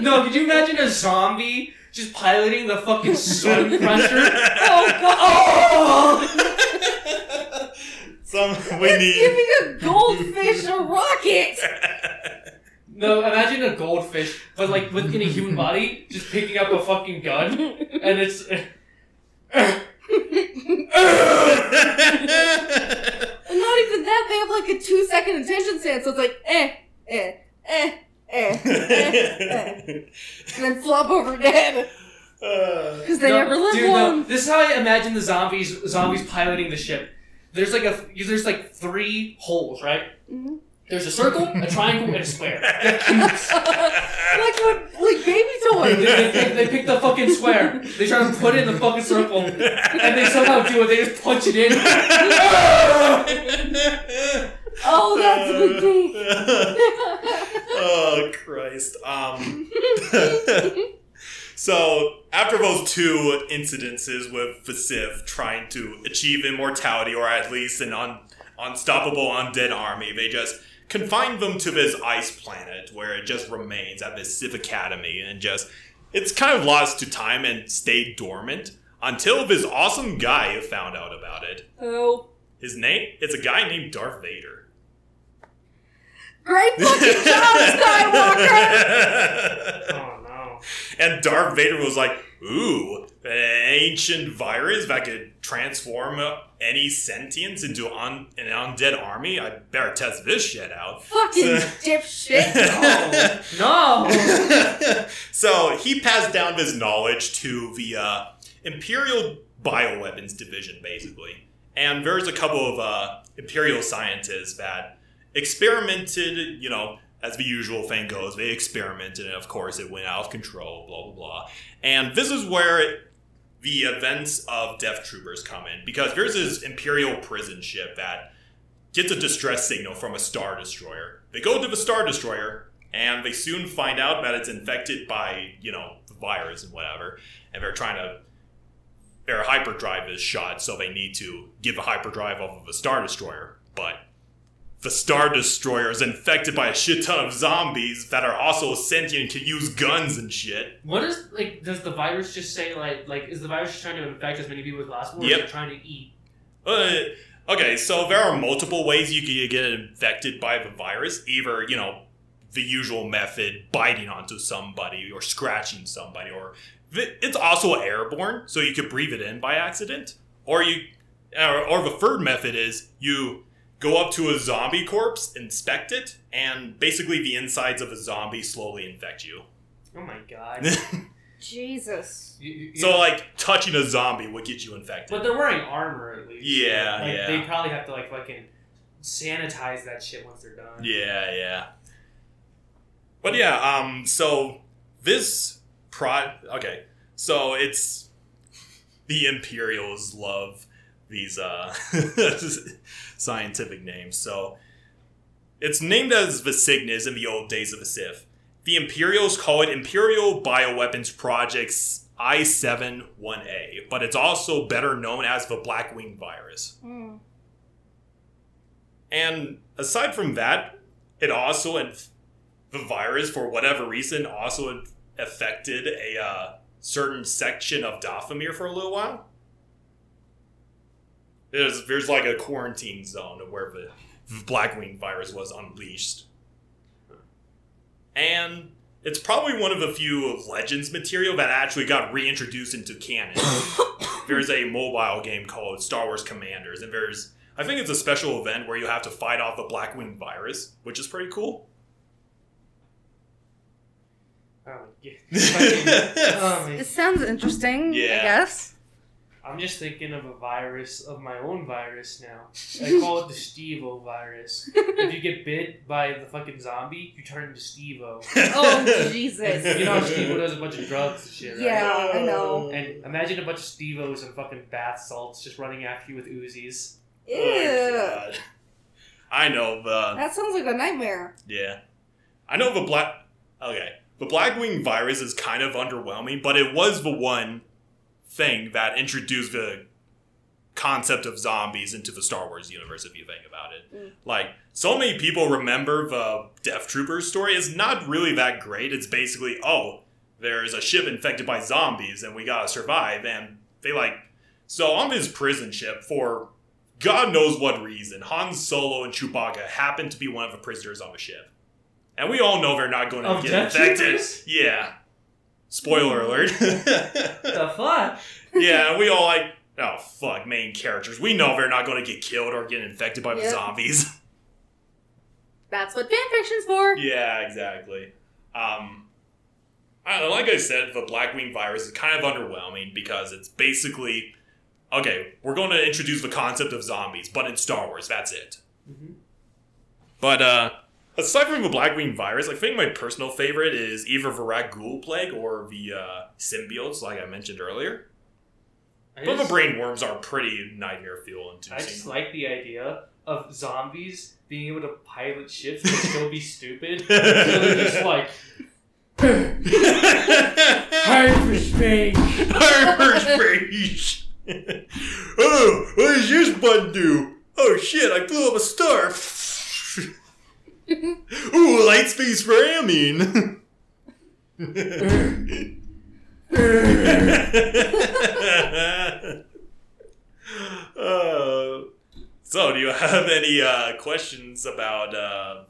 no, could you imagine a zombie just piloting the fucking sun crusher? Oh god! Oh! Some we It's need. giving a goldfish a rocket! No, imagine a goldfish, but like within a human body, just picking up a fucking gun, and it's. Not even that, they have like a two second attention span, so it's like, eh, eh, eh, eh, eh, eh. And then flop over dead. Uh, Because they No, never live dude, no. long. This is how I imagine the zombies zombies piloting the ship. There's like a there's like three holes, right? Mhm. There's a circle, a triangle, and a square. They're like what, like baby They, toys. they, pick, they pick the fucking square. They try to put it in the fucking circle, and they somehow do it. They just punch it in. Oh, that's a good thing. oh Christ. Um. so after those two incidences with Vasif trying to achieve immortality or at least an un- unstoppable undead army, they just confined them to this ice planet where it just remains at this Sith Academy and just it's kind of lost to time and stayed dormant until this awesome guy found out about it. oh. His name? It's a guy named Darth Vader. Great fucking job, Skywalker! Oh no. And Darth Vader was like, ooh, ancient virus that could transform any sentience into un- an undead army? I better test this shit out. Fucking dipshit. No. No. so he passed down this knowledge to the uh, Imperial Bioweapons Division, basically. And there's a couple of uh, Imperial scientists that experimented, you know, as the usual thing goes, they experimented, and of course it went out of control, blah, blah, blah. And this is where the events of Death Troopers come in, because there's this Imperial prison ship that gets a distress signal from a Star Destroyer. They go to the Star Destroyer, and they soon find out that it's infected by, you know, the virus and whatever, and they're trying to. Their hyperdrive is shot, so they need to give a hyperdrive off of a Star Destroyer. But the Star Destroyer is infected by a shit ton of zombies that are also sentient and can use guns and shit. What is like? Does the virus just say like like is the virus just trying to infect as many people as possible, or Yep. is it trying to eat? Uh, okay, so there are multiple ways you can get infected by the virus. Either, you know, the usual method, biting onto somebody or scratching somebody, or it's also airborne, so you could breathe it in by accident. Or you, or, or the third method is you go up to a zombie corpse, inspect it, and basically the insides of a zombie slowly infect you. Oh my god. Jesus. You- you- so, like, touching a zombie would get you infected. but they're wearing armor at least. Yeah, like, yeah. They probably have to like fucking sanitize that shit once they're done. Yeah, yeah. But yeah, um, so this pro okay, so it's the Imperials love these uh scientific names. So it's named as Visignas in the old days of the Sith. The Imperials call it Imperial Bioweapons Projects I-7-1A, but it's also better known as the Blackwing virus. Hmm. And aside from that, it also inf- the virus for whatever reason also affected a uh, certain section of Dathomir for a little while. There's there's like a quarantine zone of where the Blackwing virus was unleashed, and it's probably one of the few Legends material that actually got reintroduced into canon. there's a mobile game called Star Wars Commanders, and there's I think it's a special event where you have to fight off the Blackwing virus, which is pretty cool. Oh my god. Oh It sounds interesting, yeah. I Yeah. guess. I'm just thinking of a virus of my own virus now. I call it the Steve-O virus. if you get bit by the fucking zombie, you turn into Steve-O. Oh, Jesus. You know how Steve-O does a bunch of drugs and shit, right? Yeah, I know. And imagine a bunch of Steve-O's and fucking bath salts just running after you with Uzis. Ew. Oh, I know the uh, That sounds like a nightmare. yeah, I know the black. Okay, the Blackwing virus is kind of underwhelming, but it was the one thing that introduced the concept of zombies into the Star Wars universe. If you think about it, Mm. like so many people remember the Death Troopers story. It's not really that great. It's basically oh, there's a ship infected by zombies and we gotta survive. And they like so on this prison ship for God knows what reason, Han Solo and Chewbacca happen to be one of the prisoners on the ship. And we all know they're not going to Of get Death infected. Troopers? Yeah. Spoiler alert. The fuck? yeah, we all like, oh fuck, main characters. We know they're not going to get killed or get infected by the Yep. zombies. That's what fanfiction's for. yeah, exactly. Um, I don't know, like I said, the Blackwing virus is kind of underwhelming because it's basically okay. We're going to introduce the concept of zombies, but in Star Wars, that's it. Mhm. But uh, aside from the Blackwing virus, I think my personal favorite is either the Rakghoul plague or the uh, symbiotes, like I mentioned earlier. I But the just, brain worms are pretty nightmare fuel I just like the idea of zombies being able to pilot ships and still be stupid. so they're just like hyperspace. Hyperspace. oh, what does this button do? Oh shit! I blew up a star. Ooh, light space ramming. uh, so, do you have any uh, questions about uh,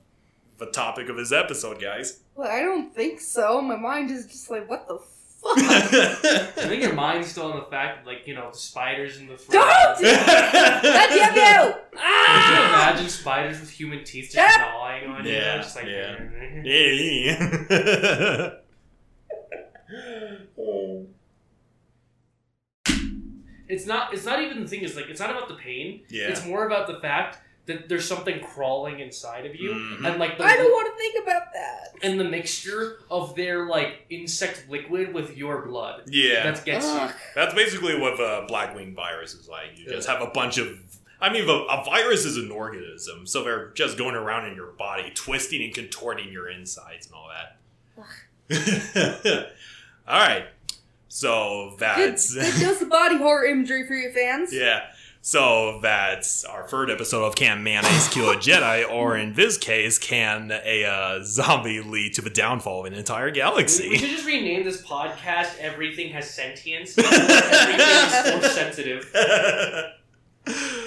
the topic of this episode, guys? Well, I don't think so. My mind is just like, what the fuck? I think your mind's still on the fact, like you know, the spiders in the front. Don't! God damn you! Could you Ah! imagine spiders with human teeth just Yep. gnawing on you? Yeah, Just like, yeah. It's not. It's not even the thing. Is like it's not about the pain. yeah. It's more about the fact that there's something crawling inside of you, Mhm. and like the I don't want to think about that. and the mixture of their like insect liquid with your blood Yeah. that gets Ugh. That's basically what the Blackwing virus is like. You just have a bunch of. I mean, the, a virus is an organism, so they're just going around in your body, twisting and contorting your insides and all that. all right. So Good, that's. good dose of body horror imagery for your fans. yeah. So that's our third episode of Can Mayonnaise Kill a Jedi, or in this case, can a uh, zombie lead to the downfall of an entire We, we galaxy? should just rename this podcast "Everything Has Sentience." Everything is force sensitive.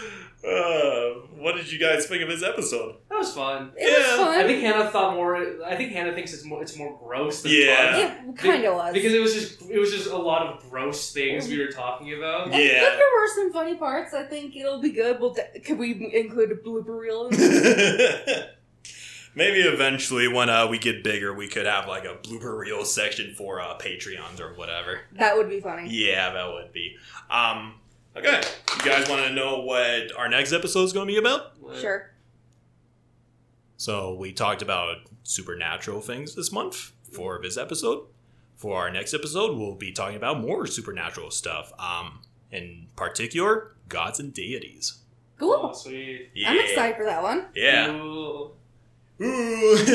Uh, what did you guys think of this episode? That was fun. It was Yeah, fun. I think Hannah thought more. I think Hannah thinks it's more. It's more gross than Yeah. fun. it kind of was. Because it was just it was just a lot of gross things we were talking about. I Yeah. think there were some funny parts. I think it'll be good. We'll de- could we include a blooper reel? Maybe eventually, when uh, we get bigger, we could have like a blooper reel section for uh, Patreons or whatever. that would be funny. Yeah, that would be. Um, okay, you guys want to know what our next episode is going to be about? Sure. So we talked about supernatural things this month for this episode. For our next episode, we'll be talking about more supernatural stuff. Um, in particular, gods and deities. Cool. Oh, sweet. Yeah. I'm excited for that one. Yeah. Ooh. Ooh.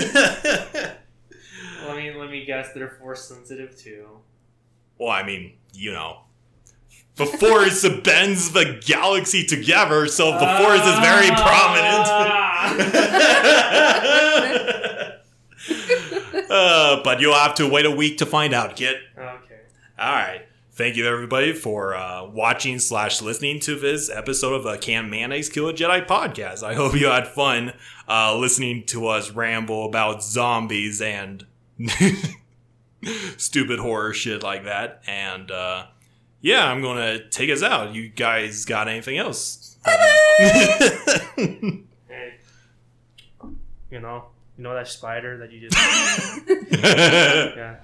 Let me let me guess. They're force sensitive too. well, I mean, you know, the force bends the galaxy together, so the force is very prominent. uh, but you'll have to wait a week to find out, kid. okay. All right. Thank you, everybody, for uh, watching slash listening to this episode of the Can Mayonnaise Kill a Jedi podcast. I hope you had fun uh, listening to us ramble about zombies and stupid horror shit like that. And uh, yeah, I'm going to take us out. You guys got anything else? Hey. You know, you know that spider that you just yeah.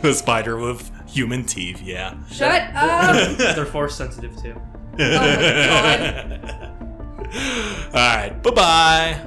the spider with human teeth, yeah. Shut up. They're force sensitive too. Oh my All right. Bye bye.